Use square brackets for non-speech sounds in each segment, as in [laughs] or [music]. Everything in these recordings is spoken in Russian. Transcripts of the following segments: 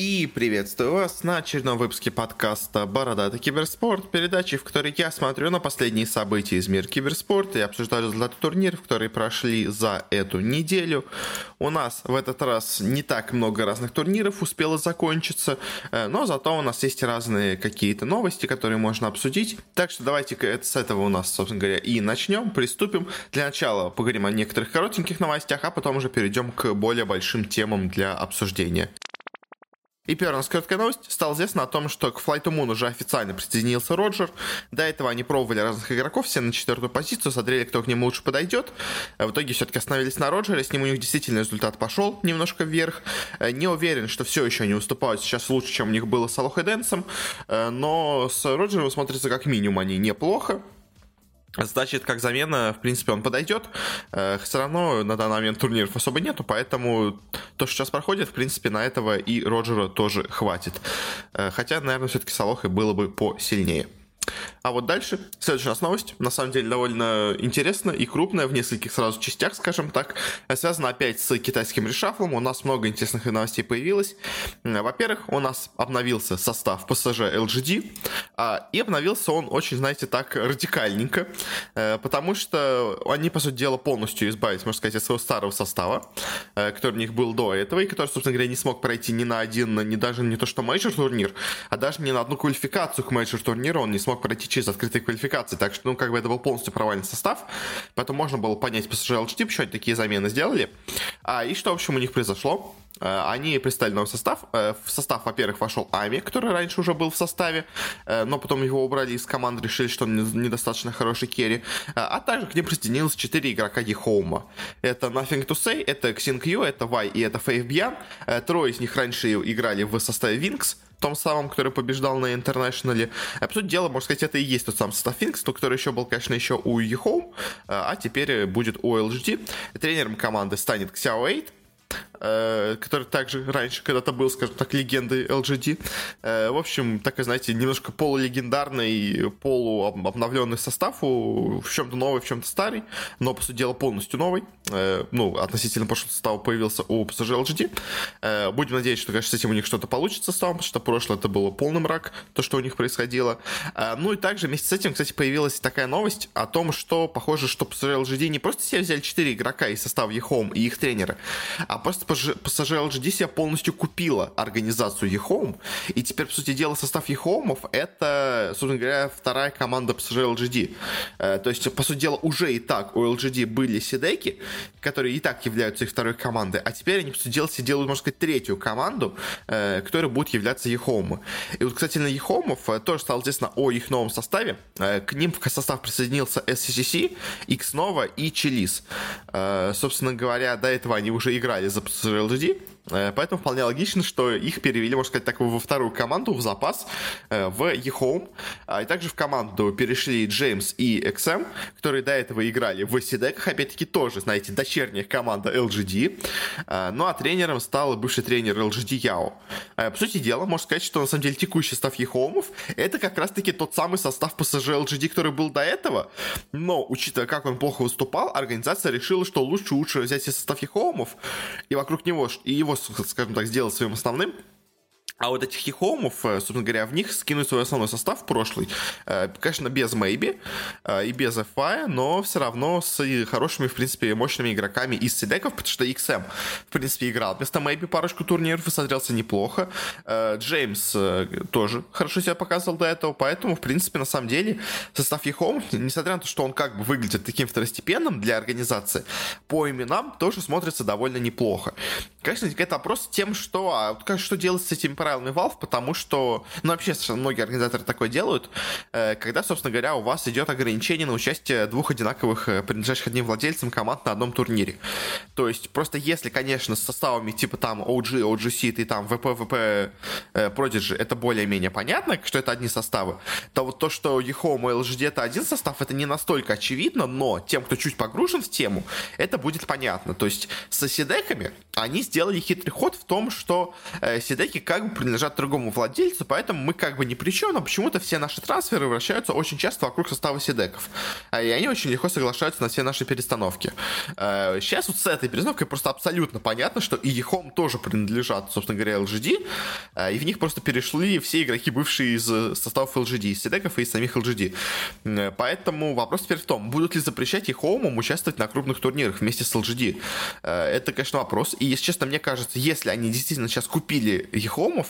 И приветствую вас на очередном выпуске подкаста «Бородатый киберспорт», передачи, в которой я смотрю на последние события из мира киберспорта и обсуждаю результаты турниров, которые прошли за эту неделю. У нас в этот раз не так много разных турниров успело закончиться, э, но зато у нас есть разные какие-то новости, которые можно обсудить. Так что давайте с этого у нас, собственно говоря, и начнем, приступим. Для начала поговорим о некоторых коротеньких новостях, а потом уже перейдем к более большим темам для обсуждения. И первая у короткая новость. Стало известно о том, что к Flight to Moon уже официально присоединился Роджер. До этого они пробовали разных игроков, все на четвертую позицию, смотрели, кто к нему лучше подойдет. А в итоге все-таки остановились на Роджере, с ним у них действительно результат пошел немножко вверх. Э, не уверен, что все еще они уступают сейчас лучше, чем у них было с Алох и Дэнсом, э, но с Роджером смотрится как минимум они неплохо. Значит, как замена, в принципе, он подойдет. Э, Все равно на данный момент турниров особо нету, поэтому то, что сейчас проходит, в принципе, на этого и Роджера тоже хватит. Э, хотя, наверное, все-таки Салоха было бы посильнее. А вот дальше, следующая у нас новость, на самом деле довольно интересная и крупная, в нескольких сразу частях, скажем так, связана опять с китайским решафлом, у нас много интересных новостей появилось. Во-первых, у нас обновился состав PSG LGD, а, и обновился он очень, знаете, так радикальненько, э, потому что они, по сути дела, полностью избавились, можно сказать, от своего старого состава, э, который у них был до этого, и который, собственно говоря, не смог пройти ни на один, ни даже не то что major турнир, а даже ни на одну квалификацию к мейджор турниру он не смог пройти через открытые квалификации. Так что, ну, как бы это был полностью провальный состав. Поэтому можно было понять PSG LGD, почему они такие замены сделали. А, и что, в общем, у них произошло? Э, они представили новый состав. Э, в состав, во-первых, вошел Ame, который раньше уже был в составе, э, но потом его убрали из команды, решили, что он недостаточно хороший carry. А также к ним присоединилось 4 игрока Ехоума. Это Nothing to Say, это XinQ, это Вай и это Faith Bian. Трое из них раньше играли в составе Wings, том самом, который побеждал на International -е. А, по сути дела, можно сказать, это и есть тот самый состав Wings, но который еще был, конечно, еще у EHOME, а теперь будет у LGD. Тренером команды станет Xiao 8, Э, который также раньше когда-то был, скажем так, легендой LGD. Э, в общем, такой, знаете, немножко полулегендарный, полуобновленный состав, в чем-то новый, в чем-то старый, но, по сути дела, полностью новый. Э, ну, относительно прошлого состава появился у PSG LGD. Будем надеяться, что, конечно, с этим у них что-то получится составом, потому что прошлое это было полный мрак, то, что у них происходило. Ну и также вместе с этим, кстати, появилась такая новость о том, что, похоже, что PSG LGD не просто себе взяли 4 игрока из состава eHome и их тренера, а просто PSG LGD себе полностью купила организацию eHome, и теперь, по сути дела, состав eHome это, собственно говоря, вторая команда PSG LGD. Э, то есть, по сути дела, уже и так у LGD были Сидеки, которые и так являются их второй командой, а теперь они, по сути дела, себе делают, можно сказать, третью команду, э, которая будет являться eHome. И вот, кстати, на eHome э, тоже стало известно о их новом составе. К ним в состав присоединился SCCC, Xnova и Чилис. Собственно говоря, до этого они уже играли за LGD, Э, поэтому вполне логично, что их перевели, можно сказать, так во вторую команду, в запас, э, в eHome. А, и также в команду перешли Джеймс и XM, которые до этого играли в Сидеках, опять-таки тоже, знаете, дочерняя команда LGD. А, ну а тренером стал бывший тренер LGD Яо. По сути дела, можно сказать, что на самом деле текущий состав eHome это как раз-таки тот самый состав PSG LGD, который был до этого. Но, учитывая, как он плохо выступал, организация решила, что лучше лучше взять состав eHome и вокруг него, и его скажем так, сделать своим основным, а вот этих хихомов, э, собственно говоря, в них скинуть свой основной состав прошлый. Э, конечно, без Maybe э, и без FI, но все равно с хорошими, в принципе, мощными игроками из сидеков, потому что XM, в принципе, играл вместо Maybe парочку турниров и смотрелся неплохо. Джеймс тоже хорошо себя показывал до этого, поэтому, в принципе, на самом деле, состав Ехом, несмотря на то, что он как бы выглядит таким второстепенным для организации, по именам тоже смотрится довольно неплохо. Конечно, возникает вопрос тем, что, а, как, что делать с этими правилами Valve, потому что, ну, вообще, многие организаторы такое делают, э, когда, собственно говоря, у вас идет ограничение на участие двух одинаковых э, принадлежащих одним владельцам команд на одном турнире. То есть, просто если, конечно, с составами типа там OG, OGC, ты там VP, VP, э, Prodigy, это более-менее понятно, что это одни составы, то вот то, что eHome и LGD это один состав, это не настолько очевидно, но тем, кто чуть погружен в тему, это будет понятно. То есть, с соседеками они сделали хитрый ход в том, что э, Сидеки как бы принадлежат другому владельцу, поэтому мы как бы ни при чем, но почему-то все наши трансферы вращаются очень часто вокруг состава седеков. И они очень легко соглашаются на все наши перестановки. Сейчас вот с этой перестановкой просто абсолютно понятно, что и Ехом тоже принадлежат, собственно говоря, LGD, и в них просто перешли все игроки, бывшие из составов LGD, из седеков и из самих LGD. Поэтому вопрос теперь в том, будут ли запрещать Ехомам участвовать на крупных турнирах вместе с LGD? Это, конечно, вопрос. И, если честно, мне кажется, если они действительно сейчас купили Ехомов,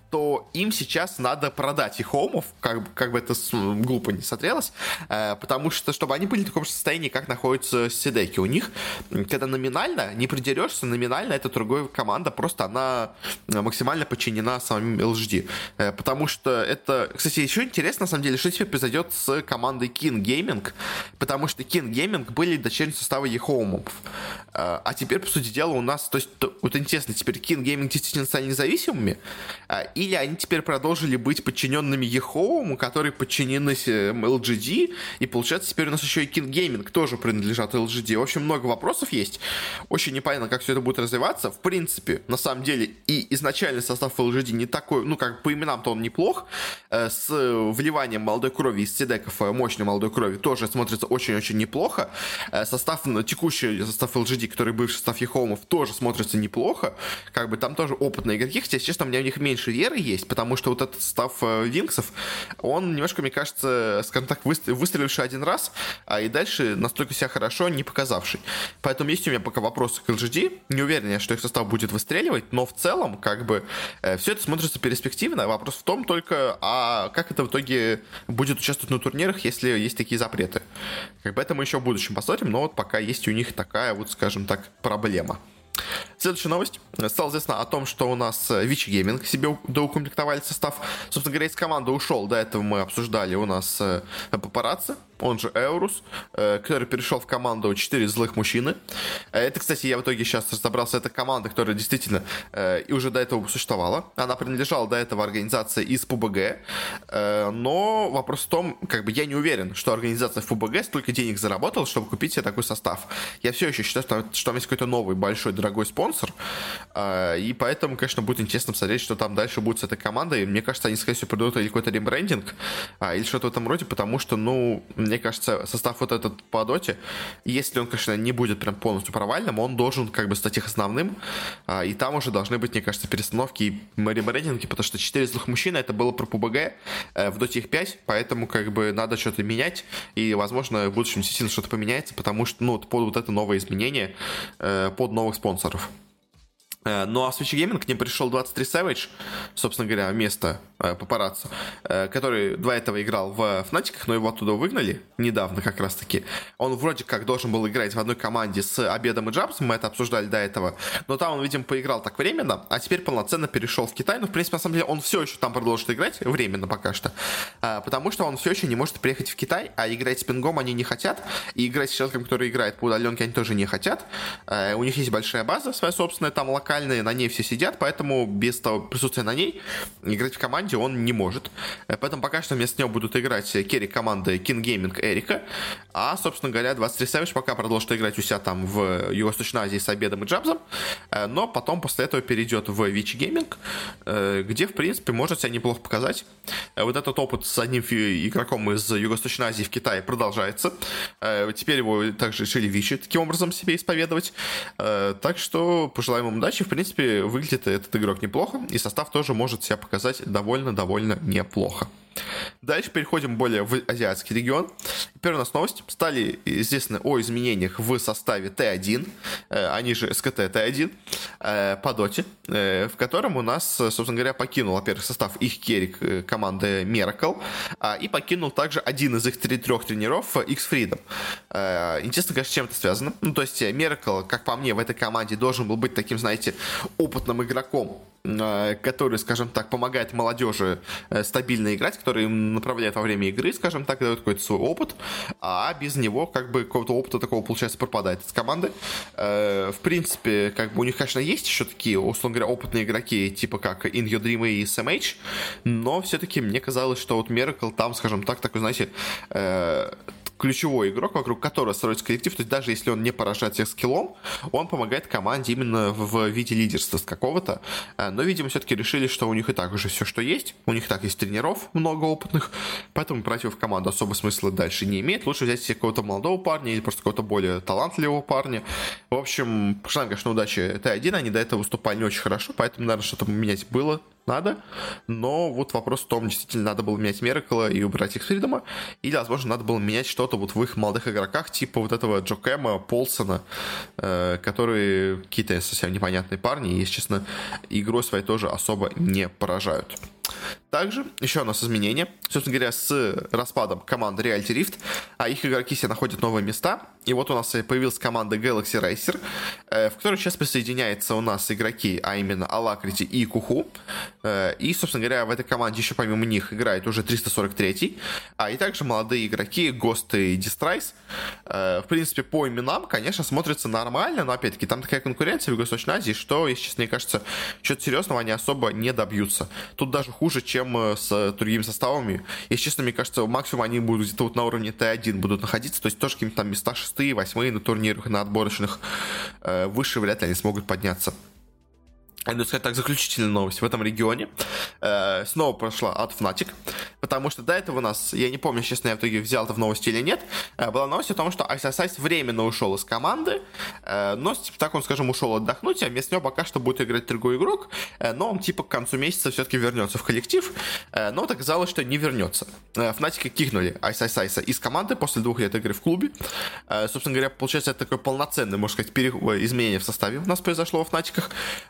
то им сейчас надо продать их хомов, как, как бы это глупо не смотрелось, э, потому что, чтобы они были в таком же состоянии, как находятся Сидеки. У них, когда номинально, не придерешься, номинально это другая команда, просто она максимально подчинена самим LGD. Э, потому что это... Кстати, еще интересно, на самом деле, что теперь произойдет с командой King Gaming, потому что King Gaming были дочерним состава Ехомов. Э, а теперь, по сути дела, у нас... То есть, вот интересно, теперь King Gaming действительно стали независимыми, или они теперь продолжили быть подчиненными Ехоуму, которые подчинены LGD, и получается теперь у нас еще и King Gaming тоже принадлежат LGD. В общем, много вопросов есть. Очень непонятно, как все это будет развиваться. В принципе, на самом деле, и изначальный состав LGD не такой, ну, как по именам-то он неплох. Э, с вливанием молодой крови из CDEC -ов, э, мощной молодой крови, тоже смотрится очень-очень неплохо. Э, состав, текущий состав LGD, который бывший состав EHOME -ов, тоже смотрится неплохо. Как бы там тоже опытные игроки, хотя, честно, у меня в них меньше веры, веры есть, потому что вот этот состав э, Wings -ов, он немножко, мне кажется, скажем так, выстреливший один раз, а и дальше настолько себя хорошо не показавший. Поэтому есть у меня пока вопросы к LGD. Не уверен, что их состав будет выстреливать, но в целом, как бы, э, все это смотрится перспективно. Вопрос в том только, а как это в итоге будет участвовать на турнирах, если есть такие запреты. Как бы это мы еще в будущем посмотрим, но вот пока есть у них такая вот, скажем так, проблема. Следующая новость. Стало известно о том, что у нас Вичи э, Гейминг себе доукомплектовали состав. Собственно говоря, из команды ушел. До этого мы обсуждали у нас э, Папарацци он же Эурус, э, который перешел в команду «Четыре злых мужчины». Э, это, кстати, я в итоге сейчас разобрался, это команда, которая действительно э, и уже до этого существовала. Она принадлежала до этого организации из ПУБГ, но вопрос в том, как бы я не уверен, что организация в ПУБГ столько денег заработала, чтобы купить себе такой состав. Я все еще считаю, что, что там есть какой-то новый, большой, дорогой спонсор, и поэтому, конечно, будет интересно посмотреть, что там дальше будет с этой командой. Мне кажется, они, скорее всего, придут или какой-то ребрендинг, или что-то в этом роде, потому что, ну, мне кажется, состав вот этот по доте, если он, конечно, не будет прям полностью провальным, он должен как бы стать их основным, а, и там уже должны быть, мне кажется, перестановки и ремрейдинги, потому что 4 злых мужчин это было про ПУБГ, э, в доте их 5, поэтому как бы надо что-то менять, и, возможно, в будущем действительно что-то поменяется, потому что, ну, под вот это новое изменение, э, под новых спонсоров. Э, ну а Switch Gaming к ним пришел 23 Savage, собственно говоря, вместо э, папарацци, э, который до этого играл в Фнатиках, но его оттуда выгнали недавно как раз таки. Он вроде как должен был играть в одной команде с Обедом и Джабсом, мы это обсуждали до этого, но там он, видимо, поиграл так временно, а теперь полноценно перешел в Китай. Ну, в принципе, на самом деле, он все еще там продолжит играть, временно пока что, потому что он все еще не может приехать в Китай, а играть с пингом они не хотят, и играть с человеком, который играет по удаленке, они тоже не хотят. У них есть большая база своя собственная, там локальная, локальные, на ней все сидят, поэтому без того присутствия на ней играть в команде он не может. Э, поэтому пока что вместо него будут играть керри команды King Gaming Эрика, а, собственно говоря, 23 Savage пока продолжит играть у себя там в Юго-Восточной Азии с Обедом и Джабзом, э, но потом после этого перейдет в Вичи Gaming, э, где, в принципе, может себя неплохо показать. Вот этот опыт с одним игроком из Юго-Восточной Азии в Китае продолжается. Теперь его также решили Вичи таким образом себе исповедовать. Так что пожелаем ему удачи. В принципе, выглядит этот игрок неплохо, и состав тоже может себя показать довольно-довольно неплохо. Дальше переходим более в азиатский регион. Первая у нас новость. Стали известны о изменениях в составе Т1, э, они же СКТ Т1, э, по доте, э, в котором у нас, собственно говоря, покинул, во-первых, состав их керик команды Miracle, а, и покинул также один из их трех тренеров, X Freedom. Интересно, конечно, чем это связано. Ну, то есть Miracle, как по мне, в этой команде должен был быть таким, знаете, опытным игроком, Э, который, скажем так, помогает молодежи э, стабильно играть, который им направляет во время игры, скажем так, дает какой-то свой опыт, а без него как бы какого-то опыта такого, получается, пропадает из команды. Э, в принципе, как бы у них, конечно, есть еще такие, условно говоря, опытные игроки, типа как In Your Dream и SMH, но все-таки мне казалось, что вот Miracle там, скажем так, такой, знаете, ключевой игрок, вокруг которого строится коллектив, то есть даже если он не поражает всех скиллом, он помогает команде именно в виде лидерства с какого-то. Э, но, видимо, все-таки решили, что у них и так уже все, что есть. У них так есть тренеров много опытных, поэтому брать его в команду особо смысла дальше не имеет. Лучше взять себе какого-то молодого парня или просто какого-то более талантливого парня. В общем, пожелаем, конечно, удачи Т1. Они до этого выступали не очень хорошо, поэтому, наверное, что-то менять было надо, но вот вопрос в том, действительно надо было менять Меркла и убрать их Фридома, или, возможно, надо было менять что-то вот в их молодых игроках, типа вот этого Джо Кэма, Полсона, э, которые какие-то совсем непонятные парни, и, если честно, игрой своей тоже особо не поражают. Также еще у нас изменения. Собственно говоря, с распадом команды Reality Rift, а их игроки себе находят новые места. И вот у нас появилась команда Galaxy Racer, э, в которой сейчас присоединяются у нас игроки, а именно Алакрити и Куху. Э, и, собственно говоря, в этой команде еще помимо них играет уже 343-й. А и также молодые игроки Ghost и Distrайс. Э, в принципе, по именам, конечно, смотрится нормально, но опять-таки там такая конкуренция в Юго-Восточной Азии, что, если честно, мне кажется, что-то серьезного они особо не добьются. Тут даже хуже, чем э, с другими составами. Если честно, мне кажется, максимум они будут где-то вот на уровне Т1 будут находиться, то есть тоже какие-то там места шестые, восьмые на турнирах, на отборочных. Э, выше вряд ли они смогут подняться. Ну, сказать так, заключительная новость в этом регионе. Э, снова прошла от Fnatic, потому что до этого у нас, я не помню, честно, я в итоге взял это в новости или нет, э, была новость о том, что Ice временно ушел из команды, э, но, типа, так он, скажем, ушел отдохнуть, а вместо него пока что будет играть другой игрок, э, но он, типа, к концу месяца все-таки вернется в коллектив, э, но вот оказалось, что не вернется. Э, Fnatic кинули Ice из команды после двух лет игры в клубе. Э, собственно говоря, получается, это такое полноценное, можно сказать, пере... изменение в составе у нас произошло в Fnatic.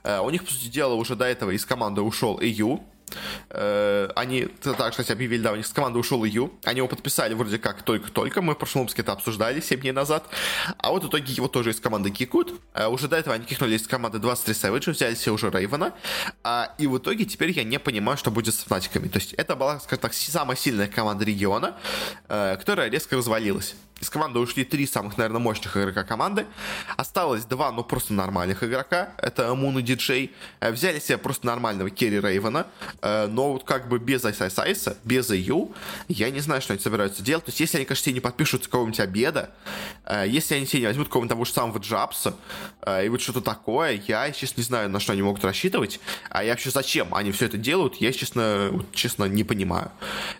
Э, у них них, по сути дела, уже до этого из команды ушел Ию. Э, они, так, кстати, объявили, да, у них с команды ушел Ию. Они его подписали вроде как только-только. Мы в прошлом выпуске это обсуждали 7 дней назад. А вот в итоге его тоже из команды кикут. Э, уже до этого они кикнули из команды 23 Savage, взяли себе уже Рейвена. А, и в итоге теперь я не понимаю, что будет с Фнатиками. То есть это была, скажем так, самая сильная команда региона, э, которая резко развалилась. Из команды ушли три самых, наверное, мощных игрока команды. Осталось два, ну, просто нормальных игрока. Это Мун и Диджей. Э, взяли себе просто нормального Керри Рейвена. Э, но вот как бы без Айс Айса, без EU, я не знаю, что они собираются делать. То есть, если они, конечно, себе не подпишут какого-нибудь обеда, э, если они себе не возьмут какого-нибудь того же самого Джапса, и вот что-то такое, я, сейчас не знаю, на что они могут рассчитывать. А я вообще зачем они все это делают, я, честно, честно, не понимаю.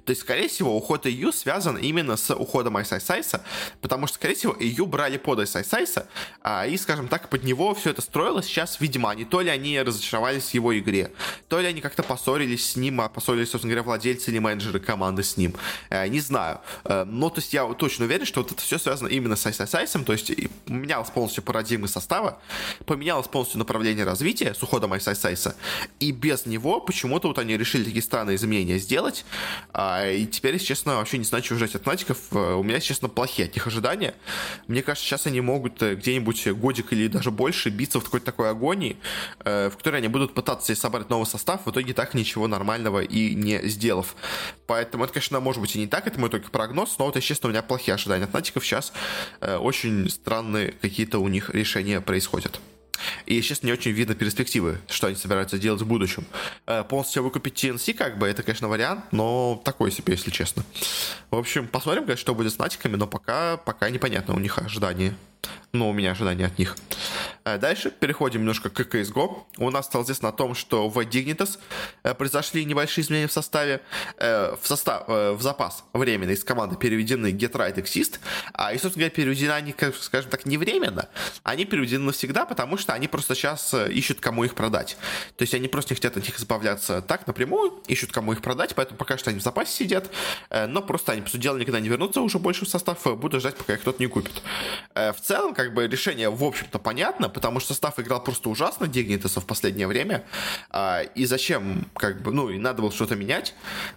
То есть, скорее всего, уход EU связан именно с уходом Айс Айса, потому что, скорее всего, ее брали под Айсайса, а, и, скажем так, под него все это строилось. Сейчас, видимо, они то ли они разочаровались в его игре, то ли они как-то поссорились с ним, а поссорились, собственно говоря, владельцы или менеджеры команды с ним. А, не знаю. А, но, то есть, я точно уверен, что вот это все связано именно с iceiceice -ом, то есть, поменялась полностью парадигма состава, поменялось полностью направление развития с уходом iceiceice -а, и без него почему-то вот они решили такие странные изменения сделать, а, и теперь, если честно, вообще не знаю, чего ждать от Fnatic -ов. У меня, честно, плохие от них ожидания. Мне кажется, сейчас они могут э, где-нибудь годик или даже больше биться в какой-то такой агонии, э, в которой они будут пытаться собрать новый состав, в итоге так ничего нормального и не сделав. Поэтому это, конечно, может быть и не так, это мой только прогноз, но вот, естественно, у меня плохие ожидания от Натиков сейчас. Э, очень странные какие-то у них решения происходят. И сейчас не очень видно перспективы, что они собираются делать в будущем. Э, полностью выкупить TNC, как бы, это, конечно, вариант, но такой себе, если честно. В общем, посмотрим, конечно, что будет с натиками, но пока, пока непонятно у них ожидания. Ну, у меня ожидания от них. Э, дальше переходим немножко к CSGO. У нас стало известно о том, что в Dignitas э, произошли небольшие изменения в составе. Э, в, состав, в запас временно из команды переведены Get Right Exist. А, и, собственно говоря, переведены они, скажем так, не временно. Они переведены навсегда, потому что они просто сейчас ищут, кому их продать. То есть они просто не хотят от них избавляться так напрямую, ищут, кому их продать, поэтому пока что они в запасе сидят. Но просто они, по сути дела, никогда не вернутся уже больше в состав, будут ждать, пока их кто-то не купит. В целом, как бы решение, в общем-то, понятно, потому что состав играл просто ужасно Дигнитаса в последнее время. А, и зачем, как бы, ну, и надо было что-то менять.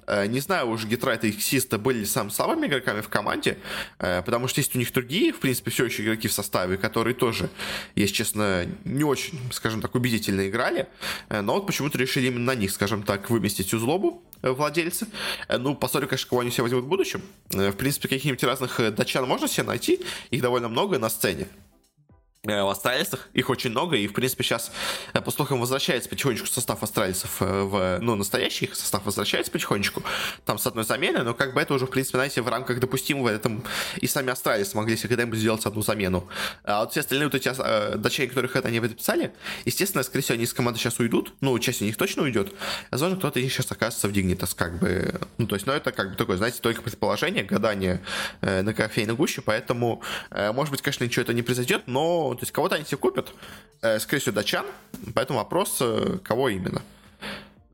А, не знаю, уже Гитрайт и Систа были сам слабыми игроками в команде, а, потому что есть у них другие, в принципе, все еще игроки в составе, которые тоже, если честно, не очень, скажем так, убедительно играли. Но вот почему-то решили именно на них, скажем так, выместить всю злобу э, владельцы. Э, ну, посмотрим, конечно, кого они себе возьмут в будущем. Э, в принципе, каких-нибудь разных датчан можно себе найти. Их довольно много на сцене. Э, в астралисах. Их очень много, и, в принципе, сейчас, э, по слухам, возвращается потихонечку состав астралисов э, в, ну, настоящий их состав возвращается потихонечку, там с одной заменой, но как бы это уже, в принципе, знаете, в рамках допустимого, этом и сами астралисы могли себе когда-нибудь сделать одну замену. А вот все остальные вот эти э, датчане, которых это они подписали, естественно, скорее всего, они из команды сейчас уйдут, ну, часть из них точно уйдет, возможно, кто-то из них сейчас окажется в Дигнитас, как бы, ну, то есть, ну, это как бы такое, знаете, только предположение, гадание э, на кофейной гуще, поэтому, э, может быть, конечно, ничего это не произойдет, но то есть кого-то они себе купят, э, скорее всего, датчан, поэтому вопрос, э, кого именно.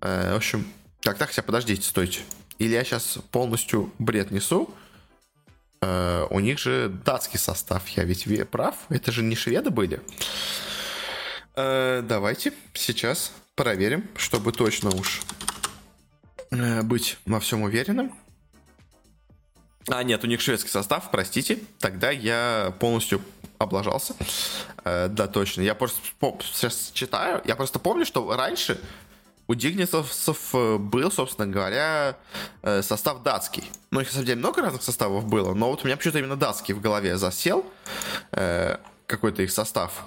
Э, в общем, так, так, хотя подождите, стойте. Или я сейчас полностью бред несу, э, у них же датский состав, я ведь прав, это же не шведы были. Э, давайте сейчас проверим, чтобы точно уж э, быть во всем уверенным. А, нет, у них шведский состав, простите. Тогда я полностью облажался. Э, да, точно. Я просто сейчас читаю. Я просто помню, что раньше у Дигнисовцев э, был, собственно говоря, э, состав датский. Ну, их, на самом деле, много разных составов было, но вот у меня почему-то именно датский в голове засел. Э, какой-то их состав.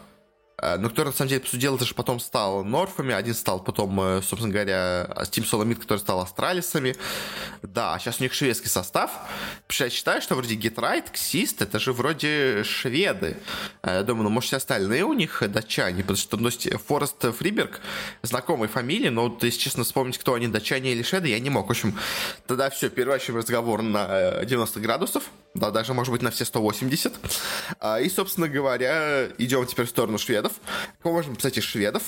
Э, но кто на самом деле, по сути дела, даже потом стал Норфами, один стал потом, э, собственно говоря, Тим Соломит, который стал Астралисами. Да, сейчас у них шведский состав. Я считаю, что вроде Гетрайт, Ксист, это же вроде шведы. Э, я думаю, ну, может, все остальные у них датчане, потому что ну, Форест Фриберг, знакомые фамилии, но, вот, если честно, вспомнить, кто они, датчане или шведы, я не мог. В общем, тогда все, переворачиваем разговор на 90 градусов да, даже, может быть, на все 180. А, и, собственно говоря, идем теперь в сторону шведов. Кого можем кстати, шведов?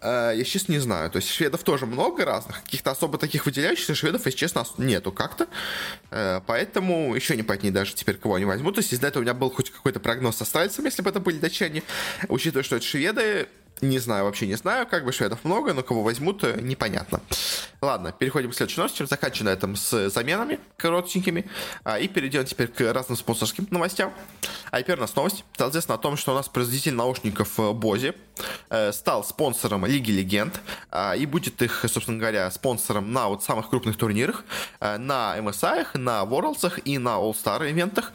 А, я, честно, не знаю. То есть шведов тоже много разных. Каких-то особо таких выделяющихся шведов, если честно, нету как-то. А, поэтому еще не понятнее даже теперь, кого они возьмут. То есть, из-за этого у меня был хоть какой-то прогноз со стрельцами, если бы это были датчане. Учитывая, что это шведы, не знаю, вообще не знаю, как бы шведов много, но кого возьмут, э, непонятно. Ладно, переходим к следующей новости. Заканчиваем на этом с заменами коротенькими. А, и перейдем теперь к разным спонсорским новостям. А теперь у нас новость. Известно о том, что у нас производитель наушников Бози э, стал спонсором Лиги Легенд. А, и будет их, собственно говоря, спонсором на вот самых крупных турнирах. Э, на MSI, на Worlds и на All-Star ивентах.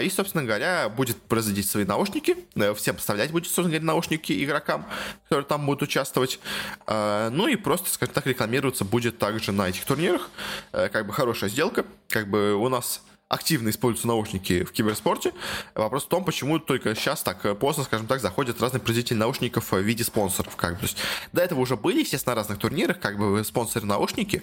И, собственно говоря, будет производить свои наушники. Всем поставлять будет, собственно говоря, наушники игрокам которые там будут участвовать. А, ну и просто, скажем так, рекламироваться будет также на этих турнирах. Э, как бы хорошая сделка. Как бы у нас активно используются наушники в киберспорте. Вопрос в том, почему только сейчас так поздно, скажем так, заходят разные производители наушников в виде спонсоров. Как бы. То есть, до этого уже были, естественно, на разных турнирах, как бы спонсоры наушники,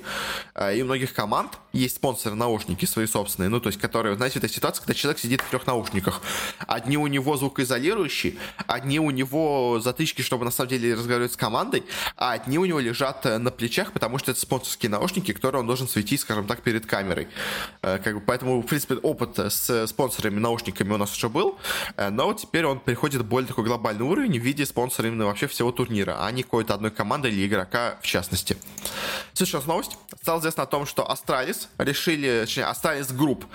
э, и у многих команд есть спонсоры наушники свои собственные, ну, то есть, которые, знаете, это ситуация, когда человек сидит в трех наушниках. Одни у него звукоизолирующие, одни у него затычки, чтобы на самом деле разговаривать с командой, а одни у него лежат э, на плечах, потому что это спонсорские наушники, которые он должен светить, скажем так, перед камерой. Э, как бы, поэтому, принципе, опыт с спонсорами, наушниками у нас уже был, э, но теперь он переходит в более такой глобальный уровень в виде спонсора именно вообще всего турнира, а не какой-то одной команды или игрока в частности. Следующая новость. Стало известно о том, что Astralis решили, точнее, Astralis Group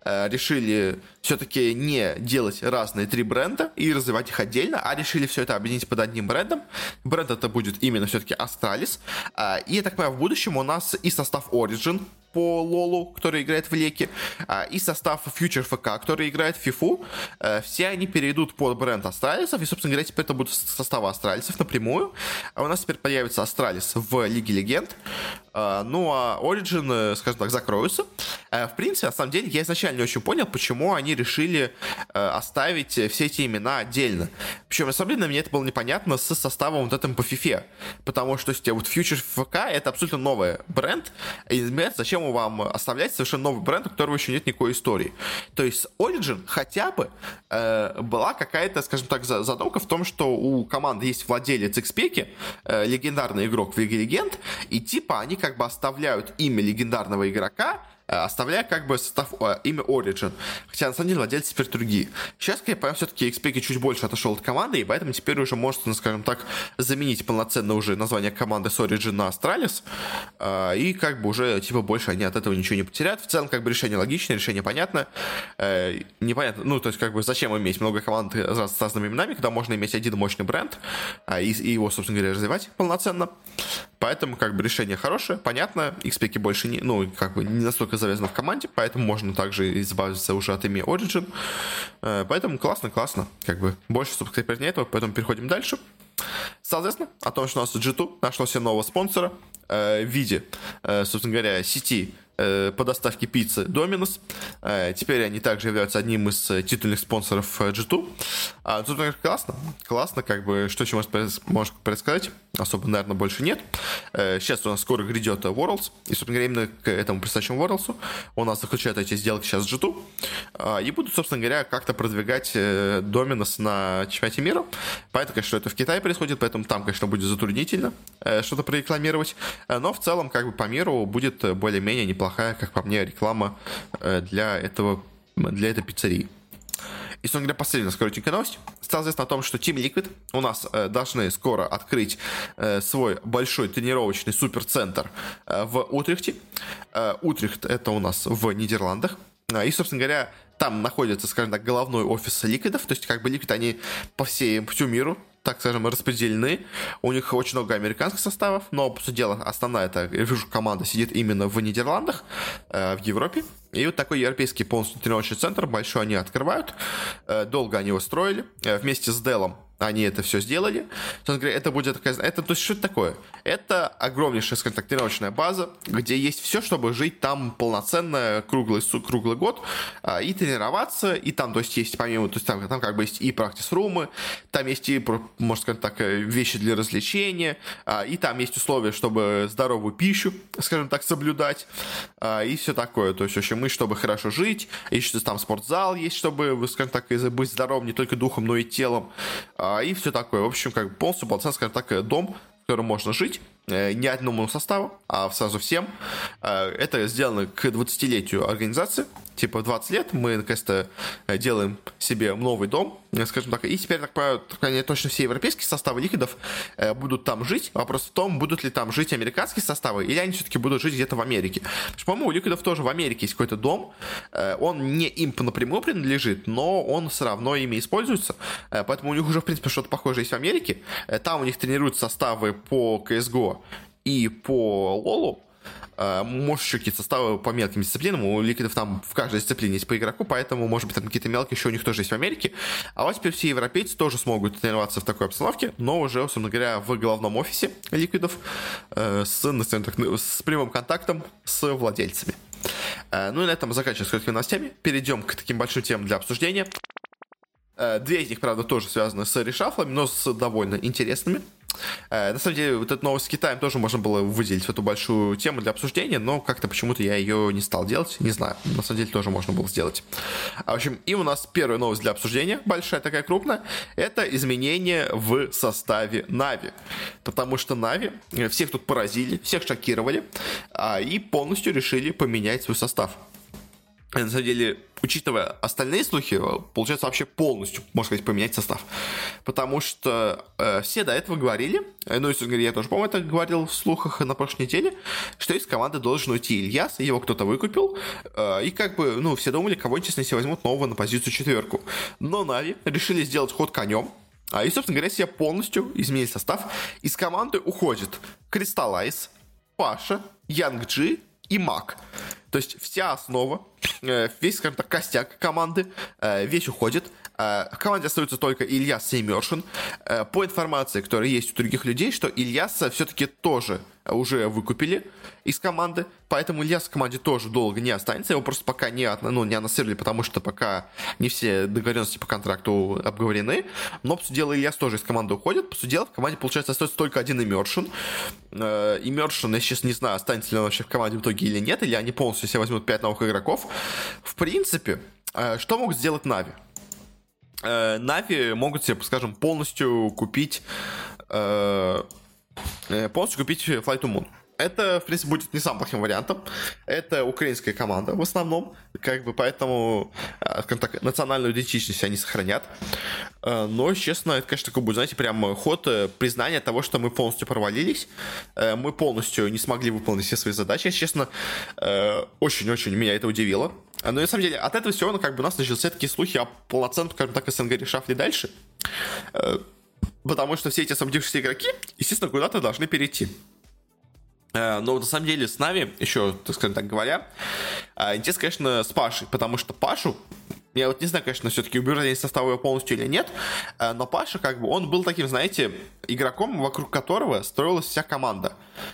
э, решили все-таки не делать разные три бренда и развивать их отдельно, а решили все это объединить под одним брендом. Бренд это будет именно все-таки Astralis. Э, и, я так понимаю, в будущем у нас и состав Origen по Лолу, который играет в LEC -е, а, и состав Future FC, который играет в FIFA, э, все они перейдут под бренд Astralis -ов, и, собственно говоря, теперь это будут составы Astralis -ов напрямую. А у нас теперь появится Astralis в Лиге Легенд, ну а Origen, э, скажем так, закроются. Э, в принципе, на самом деле, я изначально не очень понял, почему они решили оставить все эти имена отдельно. Причем, деле, мне это было непонятно с составом вот этим по FIFA, потому что, есть, вот Future FK это абсолютно новый бренд, и зачем зачем вам оставлять совершенно новый бренд, у которого еще нет никакой истории. То есть Origin хотя бы э, была какая-то, скажем так, задумка в том, что у команды есть владелец э, легендарный игрок в Лиге Легенд, и типа они как бы оставляют имя легендарного игрока, оставляя как бы состав, э, имя Origin. Хотя на самом деле владельцы теперь другие. Сейчас, как я понял, все-таки XP чуть больше отошел от команды, и поэтому теперь уже может, ну, скажем так, заменить полноценно уже название команды с Origin на Astralis, э, и как бы уже типа больше они от этого ничего не потеряют. В целом, как бы решение логичное, решение понятно. Непонятно, ну, то есть, как бы, зачем иметь много команд с разными именами, когда можно иметь один мощный бренд и, и его, собственно говоря, развивать полноценно. Поэтому, как бы, решение хорошее, понятно, XP больше не, ну, как бы, не настолько завязано в команде, поэтому можно также избавиться уже от имени Origin. Поэтому классно, классно. Как бы больше, теперь нету, поэтому переходим дальше. Соответственно, о том, что у нас G2 нашел себе нового спонсора в виде, собственно говоря, сети Э, по доставке пиццы Доминус. Э, теперь они также являются одним из э, титульных спонсоров G2. А, тут, классно. Классно, как бы, что еще можно предсказать? Особо, наверное, больше нет. Сейчас у нас скоро грядет Worlds. И, собственно говоря, именно к этому предстоящему Worlds у нас заключают эти сделки сейчас с G2. А, и будут, собственно говоря, как-то продвигать Доминус на чемпионате мира. Понятно, конечно, это в Китае происходит, поэтому там, конечно, будет затруднительно что-то прорекламировать. Но в целом, как бы по миру будет более-менее неплохо неплохая, как по мне, реклама э, для этого для этой пиццерии. И, собственно говоря, последняя коротенькая новость. Стало известно о том, что Team Liquid у нас э, должны скоро открыть э, свой большой тренировочный суперцентр э, в Утрехте. Э, Утрехт это у нас в Нидерландах. Э, и, собственно говоря, там находится, скажем так, головной офис ликвидов, то есть как бы ликвид, они по всей, всему миру так скажем, распределены. У них очень много американских составов, но, по сути дела, основная эта, команда сидит именно в Нидерландах, э, в Европе. И вот такой европейский полностью тренировочный центр, большой они открывают. Э, долго они его строили. Э, вместе с Делом они это все сделали. Это будет такая... Это, то есть, что это такое? Это огромнейшая, скажем так, тренировочная база, где есть все, чтобы жить там полноценно круглый, круглый год а, и тренироваться. И там, то есть, есть помимо... То есть, там, там как бы есть и практис-румы, там есть и, можно сказать так, вещи для развлечения, а, и там есть условия, чтобы здоровую пищу, скажем так, соблюдать, а, и все такое. То есть, в общем, мы, чтобы хорошо жить, еще там спортзал есть, чтобы, скажем так, быть здоровым не только духом, но и телом а, и все такое. В общем, как полностью полноценный, скажем так, дом, в котором можно жить. Э, не одному составу, а сразу всем. Э, это сделано к 20-летию организации. Типа 20 лет мы наконец-то э, делаем себе новый дом, скажем так. И теперь, так понимаю, точно все европейские составы ликвидов будут там жить. Вопрос в том, будут ли там жить американские составы, или они все-таки будут жить где-то в Америке. по-моему, у ликвидов тоже в Америке есть какой-то дом. Он не им напрямую принадлежит, но он все равно ими используется. Поэтому у них уже, в принципе, что-то похожее есть в Америке. Там у них тренируются составы по CSGO и по Лолу, может, еще какие-то составы по мелким дисциплинам. У ликвидов там в каждой дисциплине есть по игроку, поэтому, может быть, там какие-то мелкие еще у них тоже есть в Америке. А вот теперь все европейцы тоже смогут тренироваться в такой обстановке, но уже, собственно говоря, в головном офисе ликвидов uh, с, с прямым контактом с владельцами. Uh, ну и на этом заканчиваем с короткими новостями. Перейдем к таким большим темам для обсуждения. Две из них, правда, тоже связаны с решафлами, но с довольно интересными. Э, на самом деле, вот эту новость с Китаем тоже можно было выделить в эту большую тему для обсуждения, но как-то почему-то я ее не стал делать. Не знаю, на самом деле тоже можно было сделать. А, в общем, и у нас первая новость для обсуждения, большая такая крупная, это изменение в составе Нави. Потому что Нави э, всех тут поразили, всех шокировали, а, и полностью решили поменять свой состав на самом деле, учитывая остальные слухи, получается вообще полностью, можно сказать, поменять состав. Потому что э, все до этого говорили, э, ну, если говоря, я тоже, по-моему, это говорил в слухах на прошлой неделе, что из команды должен уйти Ильяс, его кто-то выкупил, э, и как бы, ну, все думали, кого, честно, если возьмут нового на позицию четверку. Но Нави решили сделать ход конем, а, и, собственно говоря, себе полностью изменили состав. Из команды уходит Кристаллайз, Паша, Янг Джи и Мак. То есть вся основа, весь, скажем так, костяк команды, э, весь уходит. Э, в команде остается только Илья Сеймершин. По информации, которая есть у других людей, что Ильяса все-таки тоже уже выкупили из команды, поэтому Ильяс в команде тоже долго не останется, его просто пока не, ну, не анонсировали, потому что пока не все договоренности по контракту обговорены, но, по сути дела, Ильяс тоже из команды уходит, по сути дела, в команде, получается, остается только один Имершин, Имершин, я сейчас не знаю, останется ли он вообще в команде в итоге или нет, или они полностью себе возьмут 5 новых игроков. В принципе, э, что могут сделать Нави? Э, Нави могут себе, скажем, полностью купить э, полностью купить Flight to Moon это, в принципе, будет не самым плохим вариантом. Это украинская команда в основном, как бы поэтому, а, скажем так, национальную идентичность они сохранят. А, но, честно, это, конечно, такой будет, знаете, прям ход э, признания того, что мы полностью провалились, э, мы полностью не смогли выполнить все свои задачи. Если честно, э, очень-очень меня это удивило. Но, на самом деле, от этого всего, ну, как бы у нас начались такие слухи о полноценном, скажем так, СНГ решафле дальше. Потому что все эти освободившиеся игроки, естественно, куда-то должны перейти. Но на самом деле с нами, еще, так сказать, так говоря, интересно, конечно, с Пашей, потому что Пашу я вот не знаю, конечно, все-таки убирали состава его полностью или нет, э, но Паша, как бы, он был таким, знаете, игроком, вокруг которого строилась вся команда.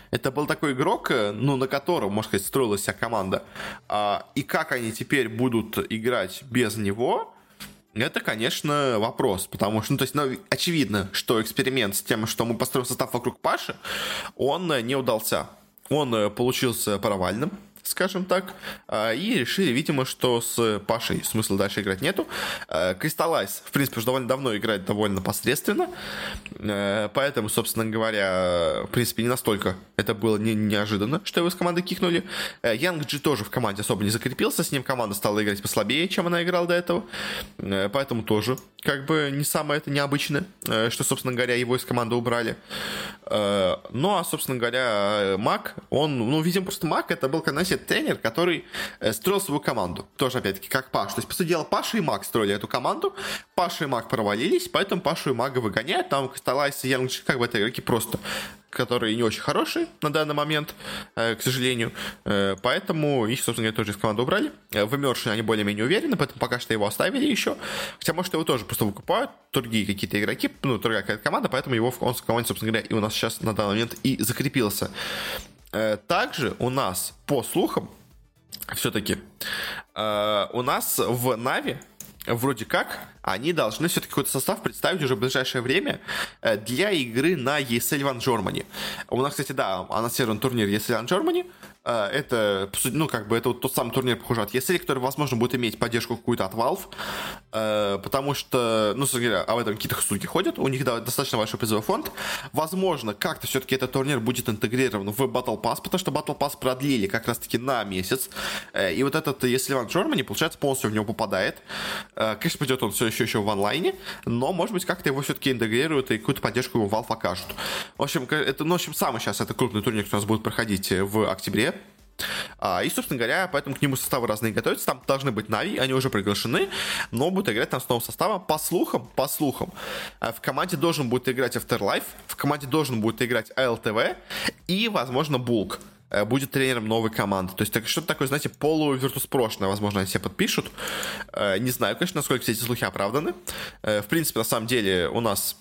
Это был такой игрок, э, ну, на котором, можно сказать, строилась вся команда. А, и как они теперь будут играть без него, это, конечно, вопрос, потому что, ну, то есть, ну, очевидно, что эксперимент с тем, что мы построим состав вокруг Паши, он э, не удался. Он получился провальным, скажем так, а, и решили, видимо, что с Пашей смысла дальше играть нету. Кристаллайз, в принципе, уже довольно давно играет довольно посредственно, а, поэтому, собственно говоря, в принципе, не настолько это было не неожиданно, что его из команды кикнули. Янг Джи тоже в команде особо не закрепился, с ним команда стала играть послабее, чем она играла до этого, поэтому тоже как бы не самое это необычное, что, собственно говоря, его из команды убрали. Ну, а, собственно говоря, Мак, он, ну, видимо, просто Мак это был, знаете, тренер, который э, строил свою команду. Тоже, опять-таки, как Паш. То есть, по сути дела, Паша и Мак строили эту команду. Паша и Мак провалились, поэтому Пашу и Мага выгоняют. Там и Янгчи, как бы, это игроки просто которые не очень хорошие на данный момент, э, к сожалению. Э, поэтому их, собственно говоря, тоже из команды убрали. В Immersion они более-менее уверены, поэтому пока что его оставили еще. Хотя, может, его тоже просто выкупают другие какие-то игроки, ну, другая какая-то команда, поэтому его он в команде, собственно говоря, и у нас сейчас на данный момент и закрепился. Э, также у нас, по слухам, все-таки, э, у нас в Нави вроде как они должны все-таки какой-то состав представить уже в ближайшее время э, для игры на ESL One Germany. У нас, кстати, да, анонсирован турнир ESL One Germany, это, ну, как бы, это вот тот самый турнир, похоже, от ESL, который, возможно, будет иметь поддержку какую-то от Valve, а, потому что, ну, говоря, об этом какие-то слухи ходят, у них да, достаточно большой призовой фонд. Возможно, как-то все-таки этот турнир будет интегрирован в Battle Pass, потому что Battle Pass продлили как раз-таки на месяц, э, и вот этот ESL One Germany, получается, полностью в него попадает. Э, конечно, пойдет он все еще еще в онлайне, но, может быть, как-то его все-таки интегрируют и какую-то поддержку ему Valve окажут. В общем, это, ну, в общем, самый сейчас это крупный турнир, который у нас будет проходить в октябре. А, и, собственно говоря, поэтому к нему составы разные готовятся. Там должны быть Нави, они уже приглашены, но будут играть там с новым составом. По слухам, по слухам, э, в команде должен будет играть Afterlife, в команде должен будет играть ALTV и, возможно, Булк э, будет тренером новой команды. То есть так, что-то такое, знаете, полувиртуспрошное, возможно, они все подпишут. Э, не знаю, конечно, насколько все эти слухи оправданы. В принципе, на самом деле, у нас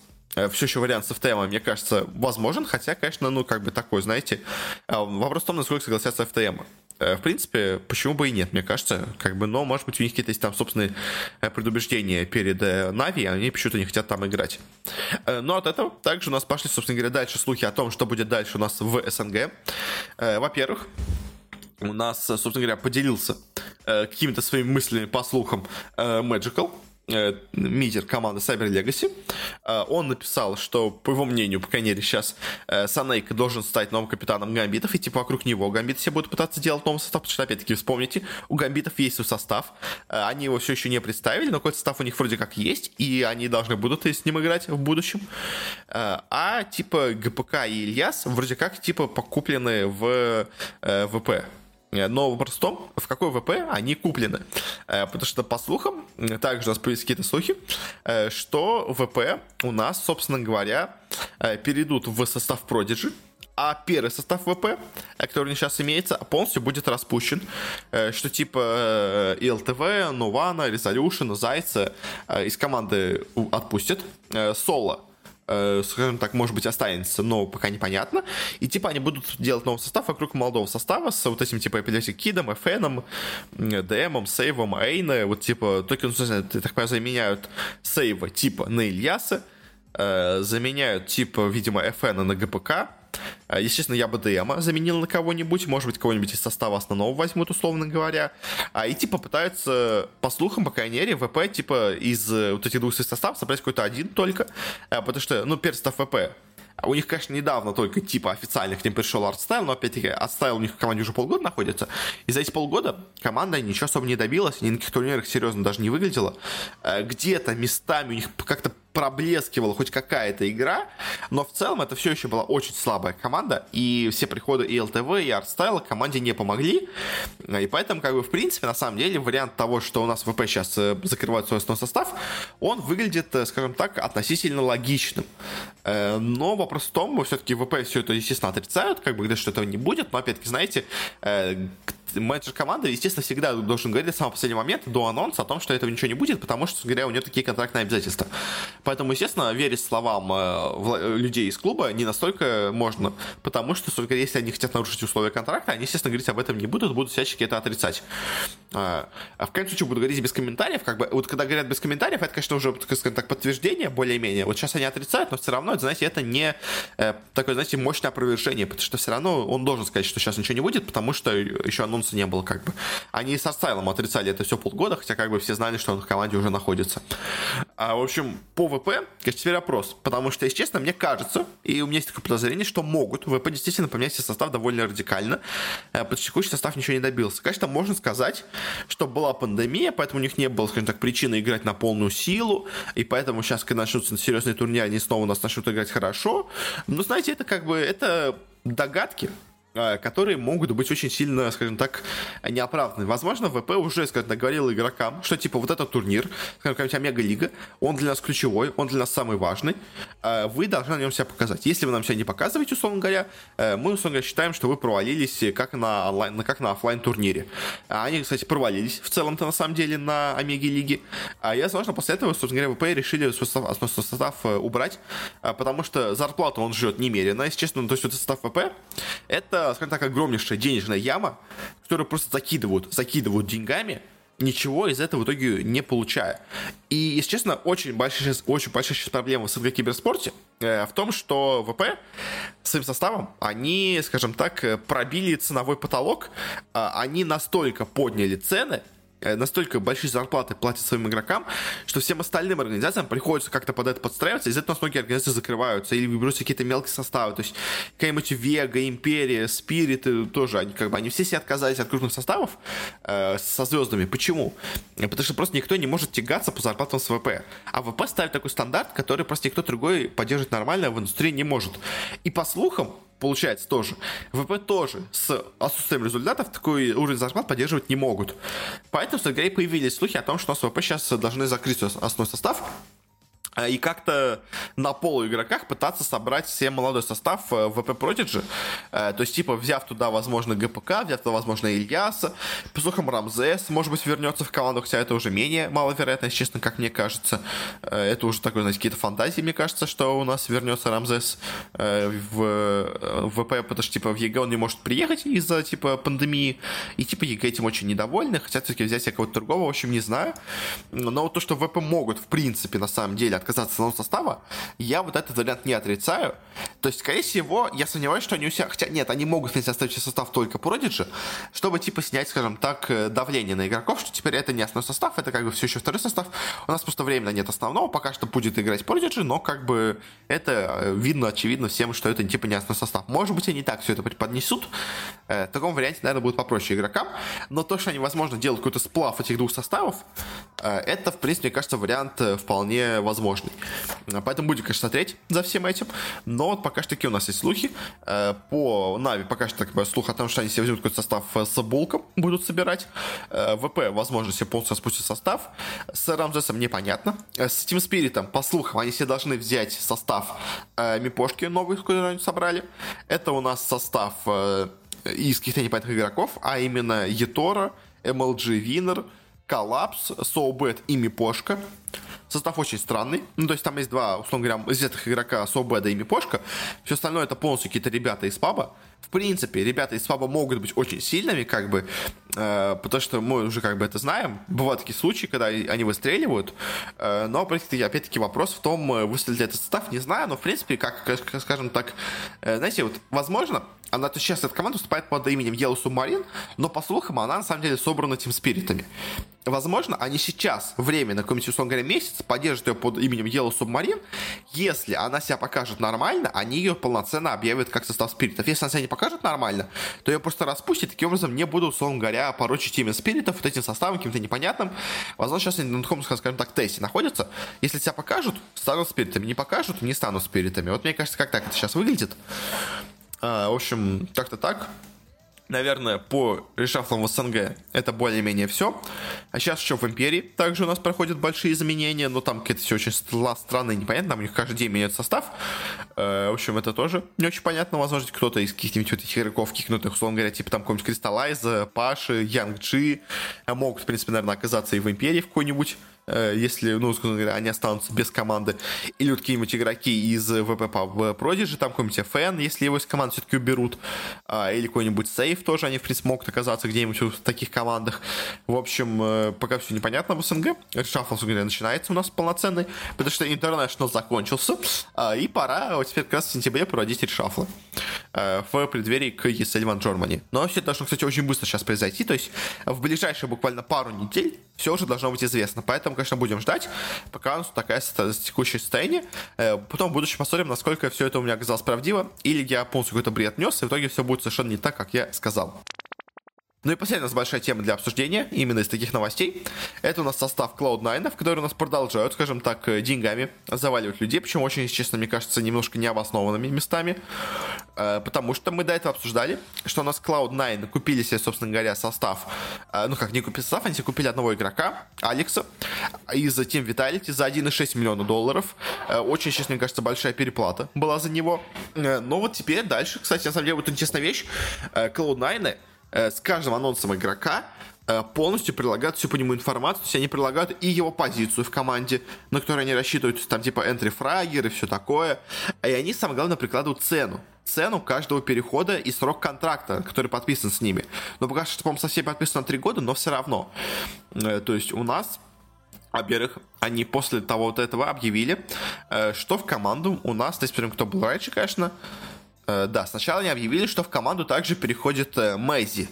все еще вариант с FTM, мне кажется, возможен, хотя, конечно, ну, как бы такой, знаете, э, вопрос в том, насколько согласятся FTM. Э, в принципе, почему бы и нет, мне кажется, как бы, но, может быть, у них какие-то есть там собственные предубеждения перед Нави, они почему-то не хотят там играть. Но от этого также у нас пошли, собственно говоря, дальше слухи о том, что будет дальше у нас в СНГ. Во-первых, у нас, собственно говоря, поделился какими-то своими мыслями по слухам Magical, Э, мидер команды Cyber Legacy. Э, он написал, что, по его мнению, по крайней мере, сейчас э, Санейк должен стать новым капитаном Гамбитов, и типа вокруг него Гамбиты все будут пытаться делать новый состав, потому что, опять-таки, вспомните, у Гамбитов есть свой состав, они его все еще не представили, но какой-то состав у них вроде как есть, и они должны будут с ним играть в будущем. А типа ГПК и Ильяс вроде как типа покуплены в ВП. Э, но вопрос в том, в какой ВП они куплены. Э, потому что, по слухам, также у нас появились какие-то слухи, э, что ВП у нас, собственно говоря, перейдут в состав Prodigy, а первый состав ВП, который сейчас имеется, полностью будет распущен. Что типа ИЛТВ, Нувана, Resolution, Зайца из команды отпустят. Соло э, скажем так, может быть, останется, но пока непонятно. И типа они будут делать новый состав вокруг молодого состава с вот этим типа Эпилептик Кидом, Эфеном, ДМом, Сейвом, Эйна, вот типа, только, ну, так понимаю, заменяют Сейва типа на Ильяса, э, заменяют типа, видимо, Эфена на ГПК, естественно, я бы ДМа заменил на кого-нибудь, может быть, кого-нибудь из состава основного возьмут, условно говоря. А и типа пытаются, по слухам, по крайней мере, ВП, типа, из э, вот этих двух составов собрать какой-то один только. Э, потому что, ну, первый состав ВП у них, конечно, недавно только типа официально к ним пришел артстайл, но опять-таки артстайл у них в команде уже полгода находится. И за эти полгода команда ничего особо не добилась, ни на каких турнирах серьезно даже не выглядела. Где-то местами у них как-то проблескивала хоть какая-то игра, но в целом это все еще была очень слабая команда, и все приходы и ЛТВ, и Артстайла команде не помогли, и поэтому, как бы, в принципе, на самом деле, вариант того, что у нас ВП сейчас э, закрывает свой основной состав, он выглядит, э, скажем так, относительно логичным. Э, но вопрос в том, все-таки ВП все это, естественно, отрицают, как бы, что этого не будет, но, опять-таки, знаете, менеджер команды, естественно, всегда должен говорить до самого последнего момента, до анонса, о том, что этого ничего не будет, потому что, говоря, у него такие контрактные обязательства. Поэтому, естественно, верить словам э, людей из клуба не настолько можно, потому что, говоря, если они хотят нарушить условия контракта, они, естественно, говорить об этом не будут, будут всячески это отрицать. А, а в крайнем случае буду говорить без комментариев, как бы, вот когда говорят без комментариев, это, конечно, уже, скажем так, подтверждение более-менее. Вот сейчас они отрицают, но все равно, знаете, это не э, такое, знаете, мощное опровержение, потому что все равно он должен сказать, что сейчас ничего не будет, потому что еще анонс анонса не было, как бы. Они со Стайлом отрицали это все полгода, хотя как бы все знали, что он в команде уже находится. А, в общем, по ВП, конечно, теперь вопрос. Потому что, если честно, мне кажется, и у меня есть такое подозрение, что могут ВП действительно поменять состав довольно радикально. Э, что текущий состав ничего не добился. Конечно, можно сказать, что была пандемия, поэтому у них не было, скажем так, причины играть на полную силу, и поэтому сейчас, когда начнутся серьезные турниры, они снова у нас начнут играть хорошо. Но, знаете, это как бы, это догадки, которые могут быть очень сильно, скажем так, неоправданы. Возможно, ВП уже, скажем так, говорил игрокам, что типа вот этот турнир, скажем, какая-нибудь Омега-лига, он для нас ключевой, он для нас самый важный, а, вы должны на нем себя показать. Если вы нам себя не показываете, условно говоря, э, мы, условно говоря, считаем, что вы провалились как на онлайн, как на офлайн турнире. А они, кстати, провалились в целом-то на самом деле на Омеге-лиге. А я, возможно, после этого, собственно говоря, ВП решили свой состав, состав э, убрать, потому что зарплату он ждет немерено, если честно, то есть вот состав ВП, это скажем так, огромнейшая денежная яма, которую просто закидывают, закидывают деньгами, ничего из этого в итоге не получая. И, если честно, очень большая, очень большая сейчас проблема в киберспорте э, в том, что ВП своим составом, они, скажем так, пробили ценовой потолок, э, они настолько подняли цены, настолько большие зарплаты платят своим игрокам, что всем остальным организациям приходится как-то под это подстраиваться, из-за этого многие организации закрываются или берутся какие-то мелкие составы, то есть какая-нибудь Вега, Империя, Спирит э, тоже, они как бы, они все себе отказались от крупных составов э, со звездами. Почему? Потому что просто никто не может тягаться по зарплатам с ВП. А ВП ставит такой стандарт, который просто никто другой поддерживать нормально в индустрии не может. И по слухам, получается тоже. ВП тоже с отсутствием результатов такой уровень зарплат поддерживать не могут. Поэтому, в появились слухи о том, что у нас ВП сейчас должны закрыть основной состав, и как-то на полу игроках пытаться собрать все молодой состав э, в ВП Prodigy. Э, то есть, типа, взяв туда, возможно, ГПК, взяв туда, возможно, Ильяса, по слухам, Рамзес, может быть, вернется в команду, хотя это уже менее маловероятно, честно, как мне кажется. Э, это уже такой, знаете, какие-то фантазии, мне кажется, что у нас вернется Рамзес в ВП, потому что, типа, в EG он не может приехать из-за, типа, пандемии, и, типа, EG этим очень недовольны, хотят все-таки взять кого-то другого, в общем, не знаю. Но то, что ВП могут, в принципе, на самом деле, отказаться от основного состава, я вот этот вариант не отрицаю. То есть, скорее всего, я сомневаюсь, что они у себя... Хотя нет, они могут снять оставшийся состав только Prodigy, чтобы, типа, снять, скажем так, э, давление на игроков, что теперь это не основной состав, это как бы все еще второй состав. У нас просто временно нет основного, пока что будет играть Prodigy, но как бы это э, видно, очевидно всем, что это типа не основной состав. Может быть, они так все это преподнесут. Э, в таком варианте, наверное, будет попроще игрокам. Но то, что они, возможно, делают какой-то сплав этих двух составов, это, в принципе, мне кажется, вариант вполне возможный. Поэтому будем, конечно, смотреть за всем этим. Но вот пока что такие у нас есть слухи. Э, по Нави пока что такой слух о том, что они себе возьмут какой-то состав э, с Булком, будут собирать. Э, ВП, возможно, себе полностью спустят состав. С Рамзесом непонятно. С Team Spirit, по слухам, они себе должны взять состав Мипошки новый, который они собрали. Это у нас состав из каких-то непонятных игроков, а именно Етора, MLG Winner, Коллапс, Соубет и Мипошка. Состав очень странный. Ну, то есть там есть два, условно говоря, известных игрока Собеда и Мипошка. Все остальное это полностью какие-то ребята из паба. В принципе, ребята из паба могут быть очень сильными, как бы, э, потому что мы уже как бы это знаем. Бывают такие случаи, когда они выстреливают. Э, но, опять-таки, вопрос в том, э, выстрелит ли этот состав, не знаю. Но, в принципе, как, как скажем так, э, знаете, вот, возможно, она то сейчас эта команда выступает под именем Yellow Submarine, но по слухам она на самом деле собрана тем спиритами. возможно, они сейчас временно, какой-нибудь, условно говоря, месяц поддержат ее под именем Yellow Submarine. Если она себя покажет нормально, они ее полноценно объявят как состав спиритов. Если она себя не покажет нормально, то ее просто распустят, таким образом не будут, условно говоря, порочить имя спиритов вот этим составом каким-то непонятным. Возможно, сейчас они на таком, скажем так, тесте находятся. Если себя покажут, станут спиритами. Не покажут, не станут спиритами. Вот мне кажется, как так это сейчас выглядит. А, в общем, как-то так наверное, по решафлам в СНГ это более-менее все. А сейчас еще в Империи также у нас проходят большие изменения, но там какие-то все очень странно и непонятно, там у них каждый день меняется состав. Э, в общем, это тоже не очень понятно. Возможно, кто-то из каких-нибудь вот этих игроков кикнутых, условно говоря, типа там какой-нибудь Кристаллайза, Паши, Янг Джи, могут, в принципе, наверное, оказаться и в Империи в какой-нибудь если, ну, говоря, они останутся без команды, или вот какие-нибудь игроки из ВП в Продиже, там какой-нибудь FN, если его из команды все-таки уберут, а, или какой-нибудь сейф тоже, они, в принципе, могут оказаться где-нибудь в таких командах. В общем, э, пока все непонятно в СНГ. Шаффл, говоря, начинается у нас полноценный, потому что International закончился, а, и пора вот теперь как раз в сентябре проводить решафлы э, в преддверии к One Germany. Но все должно, кстати, очень быстро сейчас произойти, то есть в ближайшие буквально пару недель все уже должно быть известно. Поэтому, конечно, будем ждать, пока у нас такая текущее состояние. Э, потом в будущем посмотрим, насколько все это у меня оказалось правдиво, или я полностью какой-то бред нес, и в итоге все будет совершенно не так, как я сказал. Ну и последняя у нас большая тема для обсуждения, именно из таких новостей. Это у нас состав Cloud9, который у нас продолжают, скажем так, э, деньгами заваливать людей, причем очень, честно, мне кажется, немножко необоснованными местами. Э, потому что мы до этого обсуждали, что у нас Cloud9 купили себе, собственно говоря, состав, э, ну как, не купили состав, они себе купили одного игрока, Алекса, из Team Vitality за 1,6 миллиона долларов. Очень, честно, мне кажется, большая переплата была за него. Но вот теперь дальше, кстати, на самом деле, вот интересная вещь, Cloud9 Э, с каждым анонсом игрока э, полностью прилагают всю по нему информацию, то есть они прилагают и его позицию в команде, на которую они рассчитывают, там типа entry фрагер и все такое, и они, самое главное, прикладывают цену цену каждого перехода и срок контракта, который подписан с ними. Но пока что, по-моему, со всеми подписано на 3 года, но все равно. Э, то есть у нас во-первых, они после того вот этого объявили, что в команду у нас, то есть, кто был раньше, конечно, Э, да, сначала они объявили, что в команду также переходит э, Мэйзи.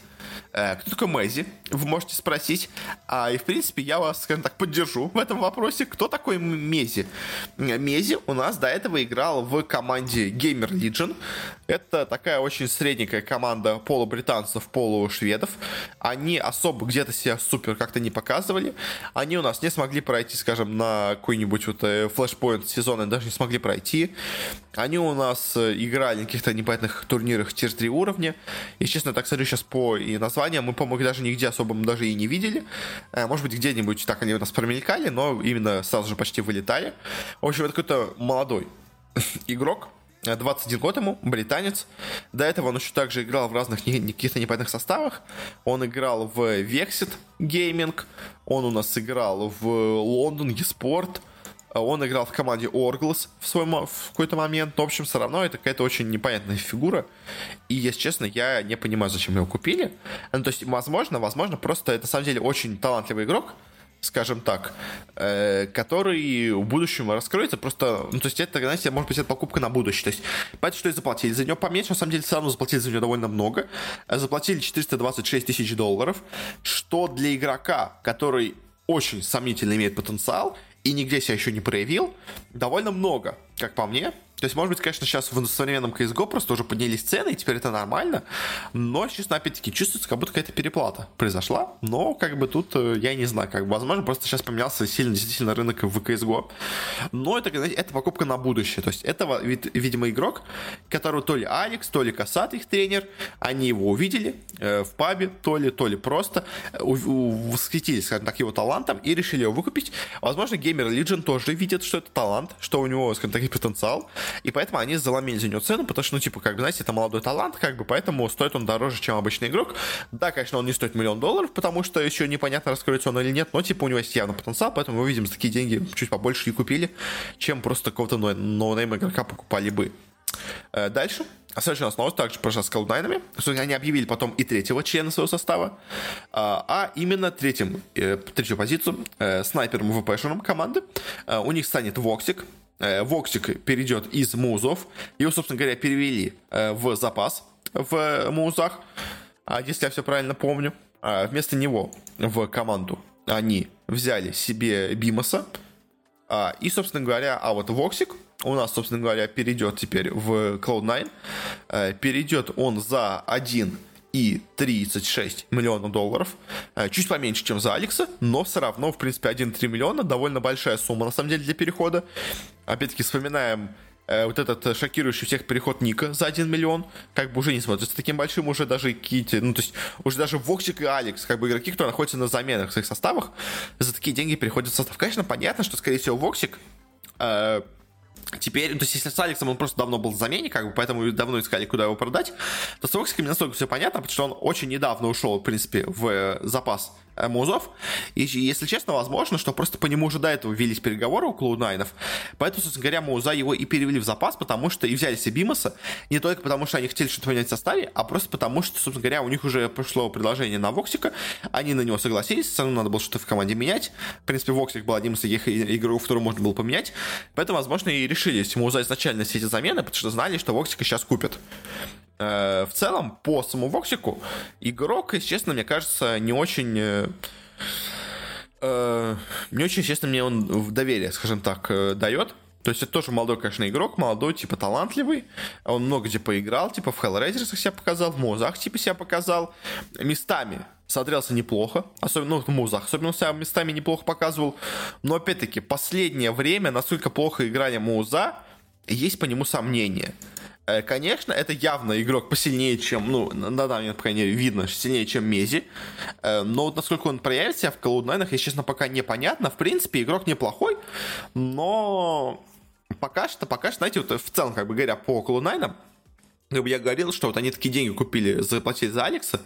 Э, кто такой Мэйзи? Вы можете спросить. А, и, в принципе, я вас, скажем так, поддержу в этом вопросе. Кто такой Мези? Мези у нас до этого играл в команде Gamer Legion. Это такая очень средненькая команда полубританцев, полушведов. Они особо где-то себя супер как-то не показывали. Они у нас не смогли пройти, скажем, на какой-нибудь вот флешпоинт сезона, даже не смогли пройти. Они у нас играли на каких-то непонятных турнирах тир 3 уровня. И, честно, так смотрю сейчас по и названия мы, по-моему, даже нигде особо даже и не видели. Э, может быть, где-нибудь так они у нас промелькали, но именно сразу же почти вылетали. В общем, это какой-то молодой [laughs] игрок, 21 год ему, британец. До этого он еще также играл в разных каких-то непонятных составах. Он играл в Vexit Gaming, он у нас играл в Лондон eSport, а он играл в команде Орглс в, свой, в какой-то момент. Но, в общем, все равно это какая-то очень непонятная фигура. И, если честно, я не понимаю, зачем его купили. Ну, то есть, возможно, возможно, просто это, на самом деле, очень талантливый игрок, скажем так, э, который в будущем раскроется просто, ну, то есть это, знаете, может быть, это покупка на будущее, то есть, понимаете, что и заплатили за него поменьше, на самом деле, все равно заплатили за него довольно много, заплатили 426 тысяч долларов, что для игрока, который очень сомнительно имеет потенциал, и нигде себя еще не проявил, довольно много, как по мне. То есть, может быть, конечно, сейчас в современном CSGO просто уже поднялись цены, и теперь это нормально, но, честно, опять-таки, чувствуется, как будто какая-то переплата произошла, но, как бы, тут, э, я не знаю, как бы, возможно, просто сейчас поменялся сильно, действительно, рынок в CSGO, но это, знаете, это покупка на будущее, то есть, это, видимо, игрок, которого то ли Алекс, то ли Касат, их тренер, они его увидели э, в пабе, то ли, то ли просто э, восхитились, скажем так, его талантом и решили его выкупить. Возможно, Gamer Legion тоже видит, что это талант, что у него, скажем так, потенциал, и поэтому они заломили за него цену, потому что, ну, типа, как бы, знаете, это молодой талант, как бы, поэтому стоит он дороже, чем обычный игрок. Да, конечно, он не стоит миллион долларов, потому что еще непонятно, раскроется он или нет, но, типа, у него есть явно потенциал, поэтому мы видим, за такие деньги чуть побольше и купили, чем просто какого-то noname игрока покупали бы. Э, дальше. Следующая у нас новость также про с Cloud9. Что они объявили потом и третьего члена своего состава, а, а именно третьим, э, третью позицию э, снайпером ВПшером команды. У них станет woxic, woxic перейдет из mouz -ов. Его, собственно говоря, перевели э, в запас в mouz -ах, а если я все правильно помню. А вместо него в команду они взяли себе Bymas -а, а, и, собственно говоря, а вот woxic у нас, собственно говоря, перейдет теперь в Cloud9. А, перейдет он за 1 и 36 миллионов долларов. Чуть поменьше, чем за Алекса, но все равно, в принципе, 1,3 миллиона довольно большая сумма, на самом деле, для перехода. Опять-таки, вспоминаем э, вот этот э, шокирующий всех переход Ника за 1 миллион, как бы уже не смотрится таким большим, уже даже Кити, ну, то есть, уже даже Воксик и Алекс, как бы игроки, которые находятся на заменах в своих составах, за такие деньги переходят в состав. Конечно, понятно, что, скорее всего, Воксик э, Теперь, ну, то есть, если с Алексом он просто давно был в замене, как бы, поэтому давно искали, куда его продать, то с Воксиком не настолько все понятно, потому что он очень недавно ушел, в принципе, в э, запас Музов. И, если честно, возможно, что просто по нему уже до этого велись переговоры у Cloud9. Поэтому, собственно говоря, Муза его и перевели в запас, потому что и взяли себе Бимаса, не только потому, что они хотели что-то поменять в составе, а просто потому, что, собственно говоря, у них уже пришло предложение на Воксика, они на него согласились, все равно надо было что-то в команде менять. В принципе, Воксик был одним из таких игроков, которого можно было поменять. Поэтому, возможно, и решились Муза изначально все эти замены, потому что знали, что Воксика сейчас купят. Э, в целом, по самому Воксику, игрок, если честно, мне кажется, не очень... Э, э, не очень, честно, мне он в доверие, скажем так, дает. То есть это тоже молодой, конечно, игрок, молодой, типа талантливый. Он много где поиграл, типа в Hellraiser себя показал, в Музах типа себя показал. Местами смотрелся неплохо, особенно ну, в Музах, особенно себя местами неплохо показывал. Но опять-таки, последнее время, насколько плохо играли Муза, есть по нему сомнения. Э, конечно, это явно игрок посильнее, чем, ну, на данный момент, по крайней мере, видно, сильнее, чем Мези. Э, но вот насколько он проявит себя в Cloud9, если честно, пока непонятно. В принципе, игрок неплохой, но пока что, пока что, знаете, вот в целом, как бы говоря, по Cloud9, бы я говорил, что вот они такие деньги купили, заплатили за Алекса,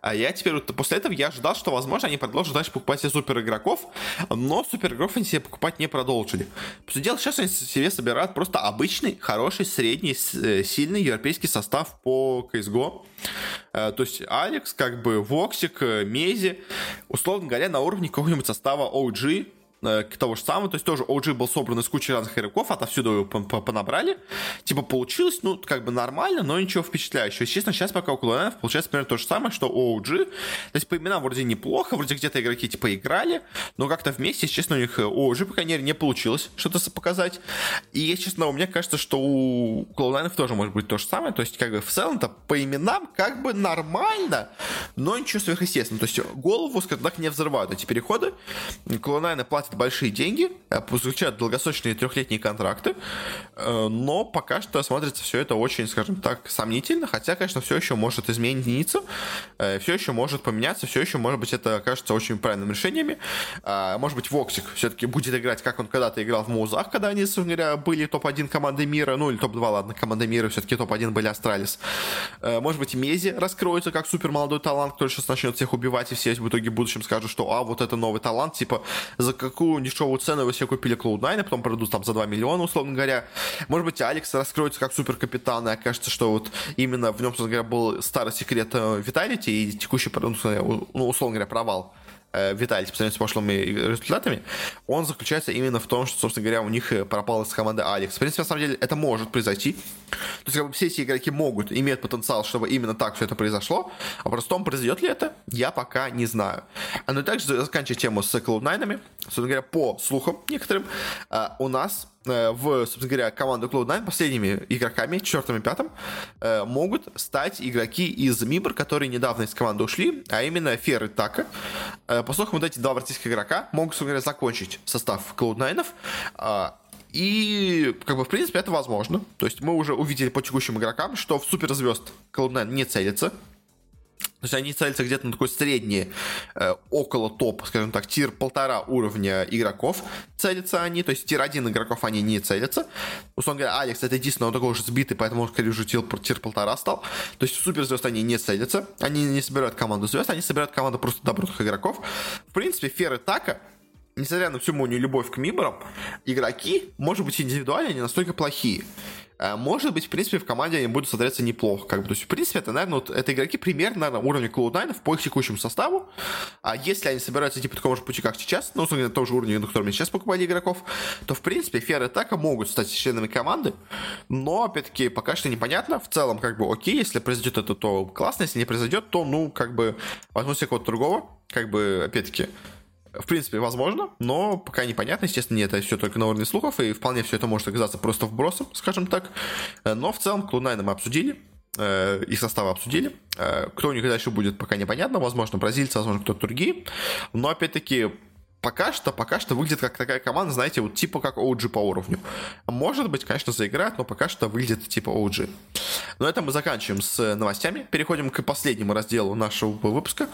а я теперь вот после этого я ожидал, что, возможно, они продолжат дальше покупать себе супер игроков, но супер игроков они себе покупать не продолжили. По дело, сейчас они себе собирают просто обычный, хороший, средний, э, сильный европейский состав по CSGO. Э, то есть Алекс, как бы Воксик, э, Мези, условно говоря, на уровне какого-нибудь состава OG, Э, того же самого, то есть тоже OG был собран из кучи разных игроков, отовсюду его понабрали, типа получилось, ну, как бы нормально, но ничего впечатляющего. Естественно, сейчас пока у Клоненов получается примерно то же самое, что OG, то есть по именам вроде неплохо, вроде где-то игроки типа играли, но как-то вместе, честно, у них у OG, по крайней мере, не получилось что-то показать. И, если честно, меня кажется, что у Клоунайнов тоже может быть то же самое, то есть как бы в целом-то по именам как бы нормально, но ничего сверхъестественного. То есть голову, скажем так, не взрывают эти переходы. Клоунайны платят платят большие деньги, э, заключают долгосрочные трехлетние контракты, э, но пока что смотрится все это очень, скажем так, сомнительно, хотя, конечно, все еще может измениться, э, все еще может поменяться, все еще, может быть, это кажется очень правильным решениями. А, может быть, Воксик все-таки будет играть, как он когда-то играл в Музах, когда они, говоря, были топ-1 команды мира, ну или топ-2, ладно, команды мира, все-таки топ-1 были Астралис. Может быть, Мези раскроется как супер молодой талант, который сейчас начнет всех убивать, и все в итоге в будущем скажут, что, а, вот это новый талант, типа, за какую такую дешевую цену вы себе купили Cloud9, а потом продадут там за 2 миллиона, условно говоря. Может быть, Алекс раскроется как суперкапитан, и окажется, что вот именно в нем, собственно говоря, был старый секрет Виталити э, и текущий, ну, условно говоря, провал Виталий по сравнению с прошлыми результатами, он заключается именно в том, что, собственно говоря, у них э, пропал из команды Алекс. В принципе, на самом деле, это может произойти. То есть, как бы все эти игроки могут, имеют потенциал, чтобы именно так все это произошло. А просто том, произойдет ли это, я пока не знаю. А, ну и также заканчивая тему с Cloud9, собственно говоря, по слухам некоторым, э, у нас Э, в, собственно говоря, команду Cloud9 последними игроками, четвертым и пятым, э, могут стать игроки из Мибр, которые недавно из команды ушли, а именно Фер и Така. Э, по слухам, вот эти два российских игрока могут, собственно говоря, закончить состав Cloud9. И, как бы, в принципе, это возможно. То есть мы уже увидели по текущим игрокам, что в суперзвезд Cloud9 не целится. То есть они целятся где-то на такой средний, э, около топ, скажем так, тир полтора уровня игроков целятся они, то есть тир один игроков они не целятся. Условно говоря, Алекс это единственный, он такой уже сбитый, поэтому он, скорее уже тир, полтора стал. То есть суперзвезд они не целятся, они не собирают команду звезд, они собирают команду просто добрых игроков. В принципе, Фер и Така несмотря на всю мою любовь к Миборам, игроки, может быть, индивидуально не настолько плохие. Э, может быть, в принципе, в команде они будут смотреться неплохо. Как бы. То есть, в принципе, это, наверное, вот, это игроки примерно на уровне Cloud9 по их текущему составу. А если они собираются идти по такому же пути, как сейчас, ну, на том же уровне, на котором сейчас покупали игроков, то, в принципе, Фер и Така могут стать членами команды. Но, опять-таки, пока что непонятно. В целом, как бы, окей, если произойдет это, то классно. Если не произойдет, то, ну, как бы, себе кого-то другого. Как бы, опять-таки, В принципе, возможно, но пока непонятно. Естественно, это все только на уровне слухов, и вполне все это может оказаться просто вбросом, скажем так. Но в целом Клунайна мы обсудили, э, их составы обсудили. Э, кто у них дальше будет, пока непонятно. Возможно, бразильцы, возможно, кто-то другие. Но, опять-таки, пока что, пока что выглядит как такая команда, знаете, вот типа как OG по уровню. Может быть, конечно, заиграет, но пока что выглядит типа OG. На этом мы заканчиваем с новостями. Переходим к последнему разделу нашего выпуска.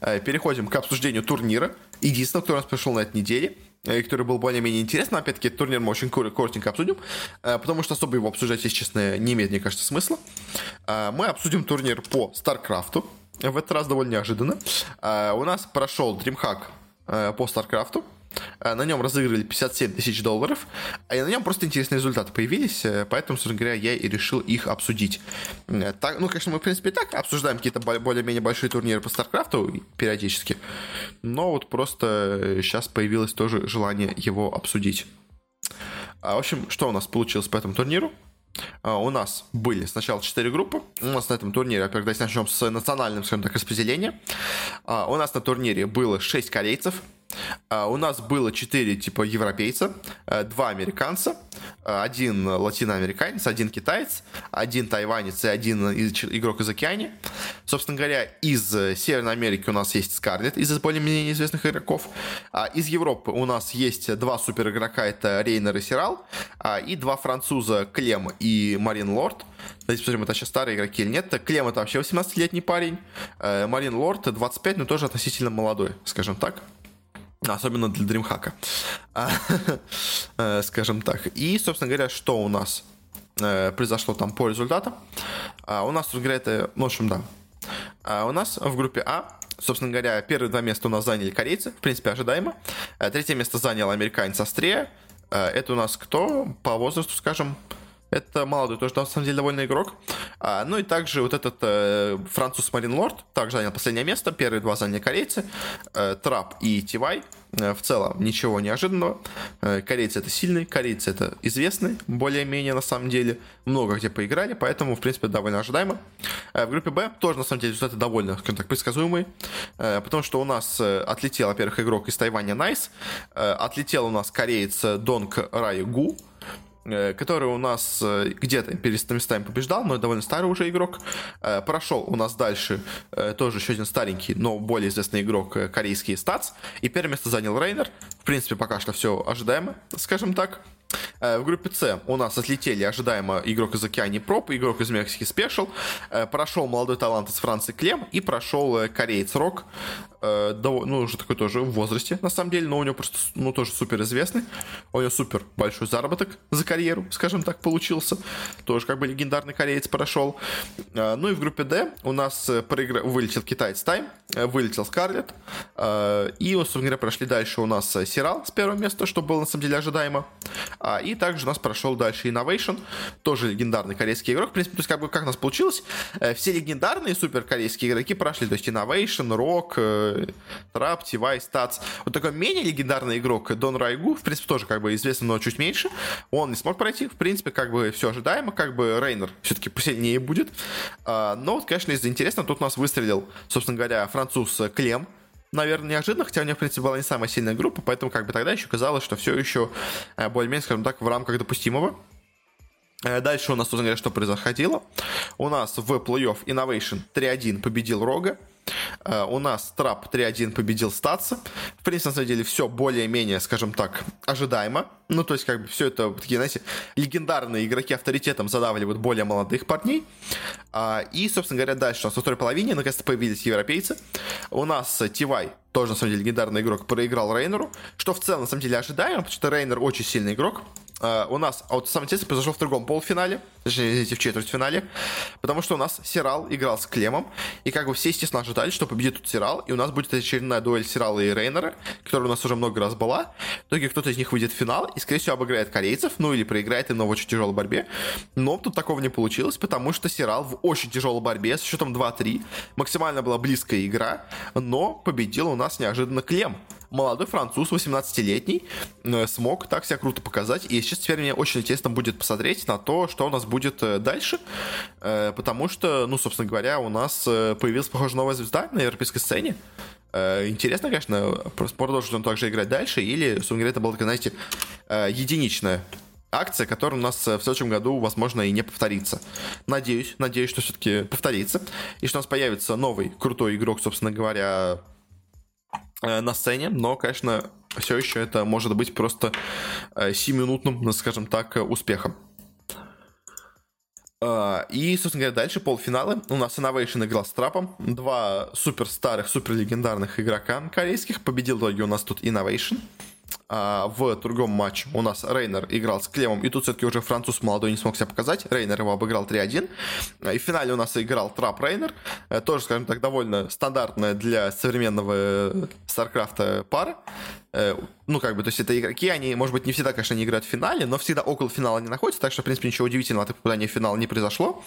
Э, переходим к обсуждению турнира. Единственного, кто у нас пришел на этой неделе э, который был более-менее интересным. Опять-таки, турнир мы очень коротенько обсудим, э, потому что особо его обсуждать, если честно, не имеет, мне кажется, смысла. Мы обсудим турнир по StarCraft. В этот раз довольно неожиданно. У нас прошел DreamHack по StarCraft. Э, на нем разыграли 57 тысяч долларов, и на нем просто интересные результаты появились, э, поэтому, собственно говоря, я и решил их обсудить. Э, так, ну, конечно, мы, в принципе, и так обсуждаем какие-то более-менее большие турниры по Старкрафту периодически, но вот просто сейчас появилось тоже желание его обсудить. А, в общем, что у нас получилось по этому турниру? А, у нас были сначала 4 группы. У нас на этом турнире, во-первых, давайте начнем с национальным, скажем так, распределения. А, у нас на турнире было 6 корейцев, а, у нас было 4 типа европейца, 2 американца, один латиноамериканец, один китаец, один тайванец и один игрок из океане. Собственно говоря, из Северной Америки у нас есть Скарлет, из более-менее известных игроков. Из Европы у нас есть два супер игрока, это Рейнер и Сирал, и два француза Клем и Марин Лорд. Давайте посмотрим, это сейчас старые игроки или нет. Клем это вообще 18-летний парень. Э, Марин Лорд 25, но тоже относительно молодой, скажем так. Особенно для DreamHack. [laughs] Э, скажем так. И, собственно говоря, что у нас э, произошло там по результатам? А, у нас, собственно говоря, это, ну, в общем, да. А, у нас в группе А Собственно говоря, первые два места у нас заняли корейцы, в принципе, ожидаемо. Третье место занял американец Астрия. Это у нас кто? По возрасту, скажем, это молодой тоже, на самом деле, довольно игрок. А, ну и также вот этот э, француз Марин Лорд также занял последнее место. Первые два заняли корейцы. Э, Трап и Тивай. Э, в целом ничего неожиданного. Э, корейцы это сильные, корейцы это известные, более-менее на самом деле. Много где поиграли, поэтому, в принципе, довольно ожидаемо. Э, в группе Б тоже, на самом деле, результаты довольно, скажем так, предсказуемые. Э, потому что у нас э, отлетел, во-первых, игрок из Тайваня Найс. Э, отлетел у нас кореец Донг Рай Гу. Э, который у нас э, где-то перед местами побеждал, но довольно старый уже игрок. Э, прошел у нас дальше тоже еще один старенький, но более известный игрок корейский Стац. И первое место занял Рейнер. В принципе, пока что все ожидаемо, скажем так. Э, в группе С у нас отлетели ожидаемо игрок из Океании Проп, игрок из Мексики Спешл, э, прошел молодой талант из Франции Клем и прошел э, кореец Рок, ну, уже такой тоже в возрасте, на самом деле, но у него просто, ну, тоже супер известный. У него супер большой заработок за карьеру, скажем так, получился. Тоже как бы легендарный кореец прошел. Ну и в группе D у нас проигра... вылетел китаец Тайм, вылетел Скарлет. И, собственно говоря, прошли дальше у нас Сирал с первого места, что было на самом деле ожидаемо. А, и также у нас прошел дальше Innovation, тоже легендарный корейский игрок. В принципе, то есть как бы как у нас получилось, э, все легендарные супер корейские игроки прошли, то есть Innovation, Rock, э, Trap, TY, Stats. Вот такой менее легендарный игрок Дон Райгу, в принципе, тоже как бы известный, но чуть меньше. Он не смог пройти, в принципе, как бы все ожидаемо, как бы Рейнер все-таки посильнее будет. А, но вот, конечно, из интересного, тут у нас выстрелил, собственно говоря, француз Клем, наверное, неожиданно, хотя у них, в принципе, была не самая сильная группа, поэтому как бы тогда еще казалось, что все еще э, более-менее, скажем так, в рамках допустимого. Э, дальше у нас, собственно говоря, что происходило. У нас в плей-офф Innovation 3-1 победил Рога. Uh, у нас Трап 3-1 победил Статса. В принципе, на самом деле, все более-менее, скажем так, ожидаемо. Ну, то есть, как бы, все это такие, знаете, легендарные игроки авторитетом задавливают более молодых парней. Uh, и, собственно говоря, дальше у нас во второй половине наконец-то появились европейцы. У нас Тивай, тоже, на самом деле, легендарный игрок, проиграл Рейнеру, что в целом, на самом деле, ожидаемо, потому что Рейнер очень сильный игрок. Uh, у нас, а вот самое интересное произошло в другом полуфинале, точнее, в четвертьфинале, потому что у нас Сирал играл с Клемом, и как бы все, естественно, ожидали, что победит тут Сирал, и у нас будет очередная дуэль Сирала и Рейнера, которая у нас уже много раз была. В итоге кто-то из них выйдет в финал и, скорее всего, обыграет корейцев, ну или проиграет им в очень тяжелой борьбе. Но тут такого не получилось, потому что Сирал в очень тяжелой борьбе с счетом 2-3, максимально была близкая игра, но победил у нас неожиданно Клем молодой француз, 18-летний, э, смог так себя круто показать. И сейчас теперь мне очень интересно будет посмотреть на то, что у нас будет э, дальше. Э, потому что, ну, собственно говоря, у нас появилась, похоже, новая звезда на европейской сцене. Интересно, конечно, продолжит он также играть дальше, или, собственно говоря, это была такая, знаете, единичная акция, которая у нас в следующем году, возможно, и не повторится. Надеюсь, надеюсь, что все-таки повторится, и что у нас появится новый крутой игрок, собственно говоря, на сцене, но, конечно, все еще это может быть просто 7-минутным, скажем так, успехом. А, и, собственно говоря, дальше полуфиналы. У нас Innovation играл с Трапом. Два супер старых, супер легендарных игрока корейских. Победил в итоге у нас тут Innovation. А в другом матче у нас Рейнер играл с Клемом, и тут все-таки уже француз молодой не смог себя показать. Рейнер его обыграл 3-1. И в финале у нас играл Трап Рейнер. Э, тоже, скажем так, довольно стандартная для современного Старкрафта пара. Э, ну, как бы, то есть это игроки, они, может быть, не всегда, конечно, не играют в финале, но всегда около финала они находятся, так что, в принципе, ничего удивительного от попадания в финал не произошло.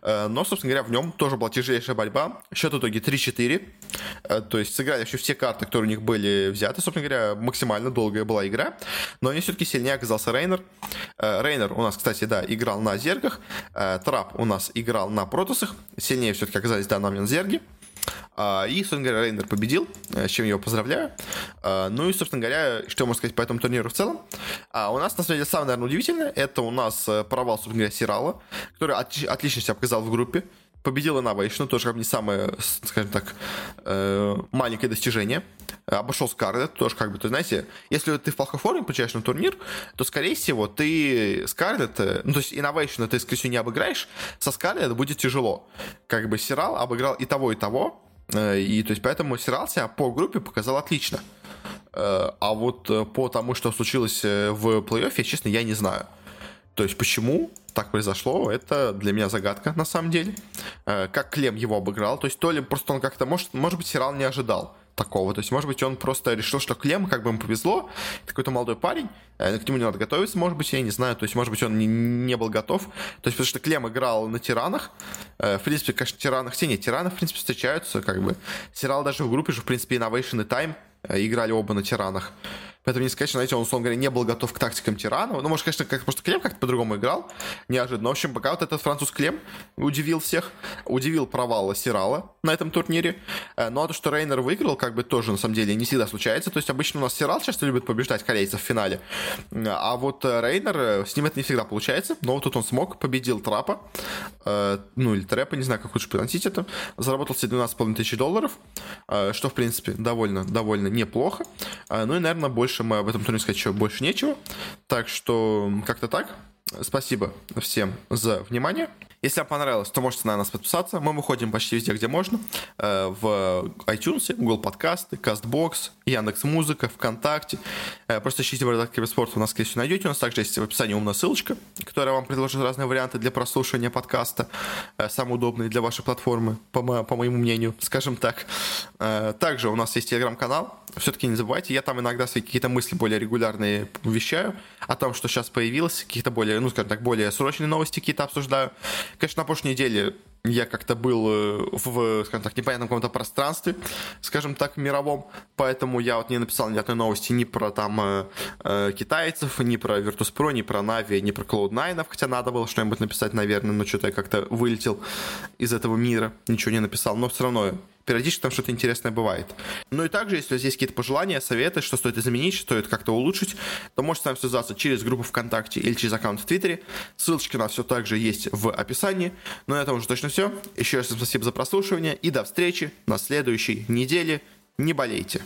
Э, но, собственно говоря, в нем тоже была тяжелейшая борьба. Счет в итоге 3-4. Э, то есть сыграли вообще все карты, которые у них были взяты. Собственно говоря, максимально долгая была игра. Но они все-таки сильнее оказался Рейнер. Рейнер у нас, кстати, да, играл на зергах. Трап у нас играл на протосах. Сильнее все-таки оказались, да, на зерги. А, и, собственно говоря, Рейнер победил, э, с чем я его поздравляю. А, ну и, собственно говоря, что можно сказать по этому турниру в целом. А у нас, на самом деле, самое, наверное, удивительное, это у нас э, провал, собственно говоря, Сирала, который отлично себя показал в группе. Победил Innovation, тоже как бы не самое, скажем так, э, маленькое достижение. Обошел Скарлет, тоже как бы, то знаете, если ты в плохой форме получаешь на турнир, то, скорее всего, ты Скарлет, ну, то есть Innovation ты, скорее всего, не обыграешь, со Скарлет будет тяжело. Как бы Сирал обыграл и того, и того, Э, и то есть поэтому сериал себя по группе показал отлично. Э, а вот э, по тому, что случилось в плей-оффе, честно, я не знаю. То есть почему так произошло, это для меня загадка на самом деле. Как Клем его обыграл, то есть то ли просто он как-то, может, может быть, сериал не ожидал такого. То есть, может быть, он просто решил, что Клем, как бы ему повезло, какой-то молодой парень, э, к нему не надо готовиться, может быть, я не знаю. То есть, может быть, он не, не был готов. То есть, потому что Клем играл на тиранах. Э, в принципе, конечно, тиранах, все нет, тираны, в принципе, встречаются, как бы. Сериал даже в группе же, в принципе, Innovation и Time э, играли оба на тиранах. Поэтому не сказать, что, знаете, он, условно говоря, не был готов к тактикам тирана. Ну, может, конечно, как, может, Клем как-то по-другому играл, неожиданно. В общем, пока вот этот француз Клем удивил всех, удивил провал Сирала на этом турнире. Э, ну, а то, что Рейнер выиграл, как бы тоже, на самом деле, не всегда случается. То есть, обычно у нас Сирал часто любит побеждать корейцев в финале. А вот э, Рейнер, э, с ним это не всегда получается. Но вот тут он смог, победил Трапа, ну, или Трэпа, не знаю, как лучше приносить это. Заработал себе 12,5 тысяч долларов, что, в принципе, довольно, довольно неплохо. Ну и, наверное, больше больше мы об этом турнире сказать еще больше нечего. Так что как-то так. Спасибо всем за внимание. Если вам понравилось, то можете на нас подписаться. Мы выходим почти везде, где можно. Э, в iTunes, Google подкасты, CastBox, Яндекс Музыка, ВКонтакте. Э, просто ищите Бардак Киберспорт, вы нас, скорее всего, найдете. У нас также есть в описании умная ссылочка, которая вам предложит разные варианты для прослушивания подкаста. Э, самые удобные для вашей платформы, по, мо- по моему мнению, скажем так. Также у нас есть телеграм-канал. Все-таки не забывайте, я там иногда свои какие-то мысли более регулярные вещаю о том, что сейчас появилось, какие-то более, ну, скажем так, более срочные новости какие-то обсуждаю. Конечно, на прошлой неделе я как-то был э, в, скажем так, непонятном каком-то пространстве, скажем так, мировом, поэтому я вот не написал ни одной новости ни про там э, э китайцев, ни про Virtus.pro, ни про Navi, ни про Cloud9, хотя надо было что-нибудь написать, наверное, но что-то я как-то вылетел из этого мира, ничего не написал, но все равно периодически там что-то интересное бывает. Ну и также, если у вас есть какие-то пожелания, советы, что стоит изменить, что стоит как-то улучшить, то можете с нами связаться через группу ВКонтакте или через аккаунт в Твиттере. Ссылочки на все также есть в описании. Ну на этом уже точно все. Еще раз спасибо за прослушивание и до встречи на следующей неделе. Не болейте.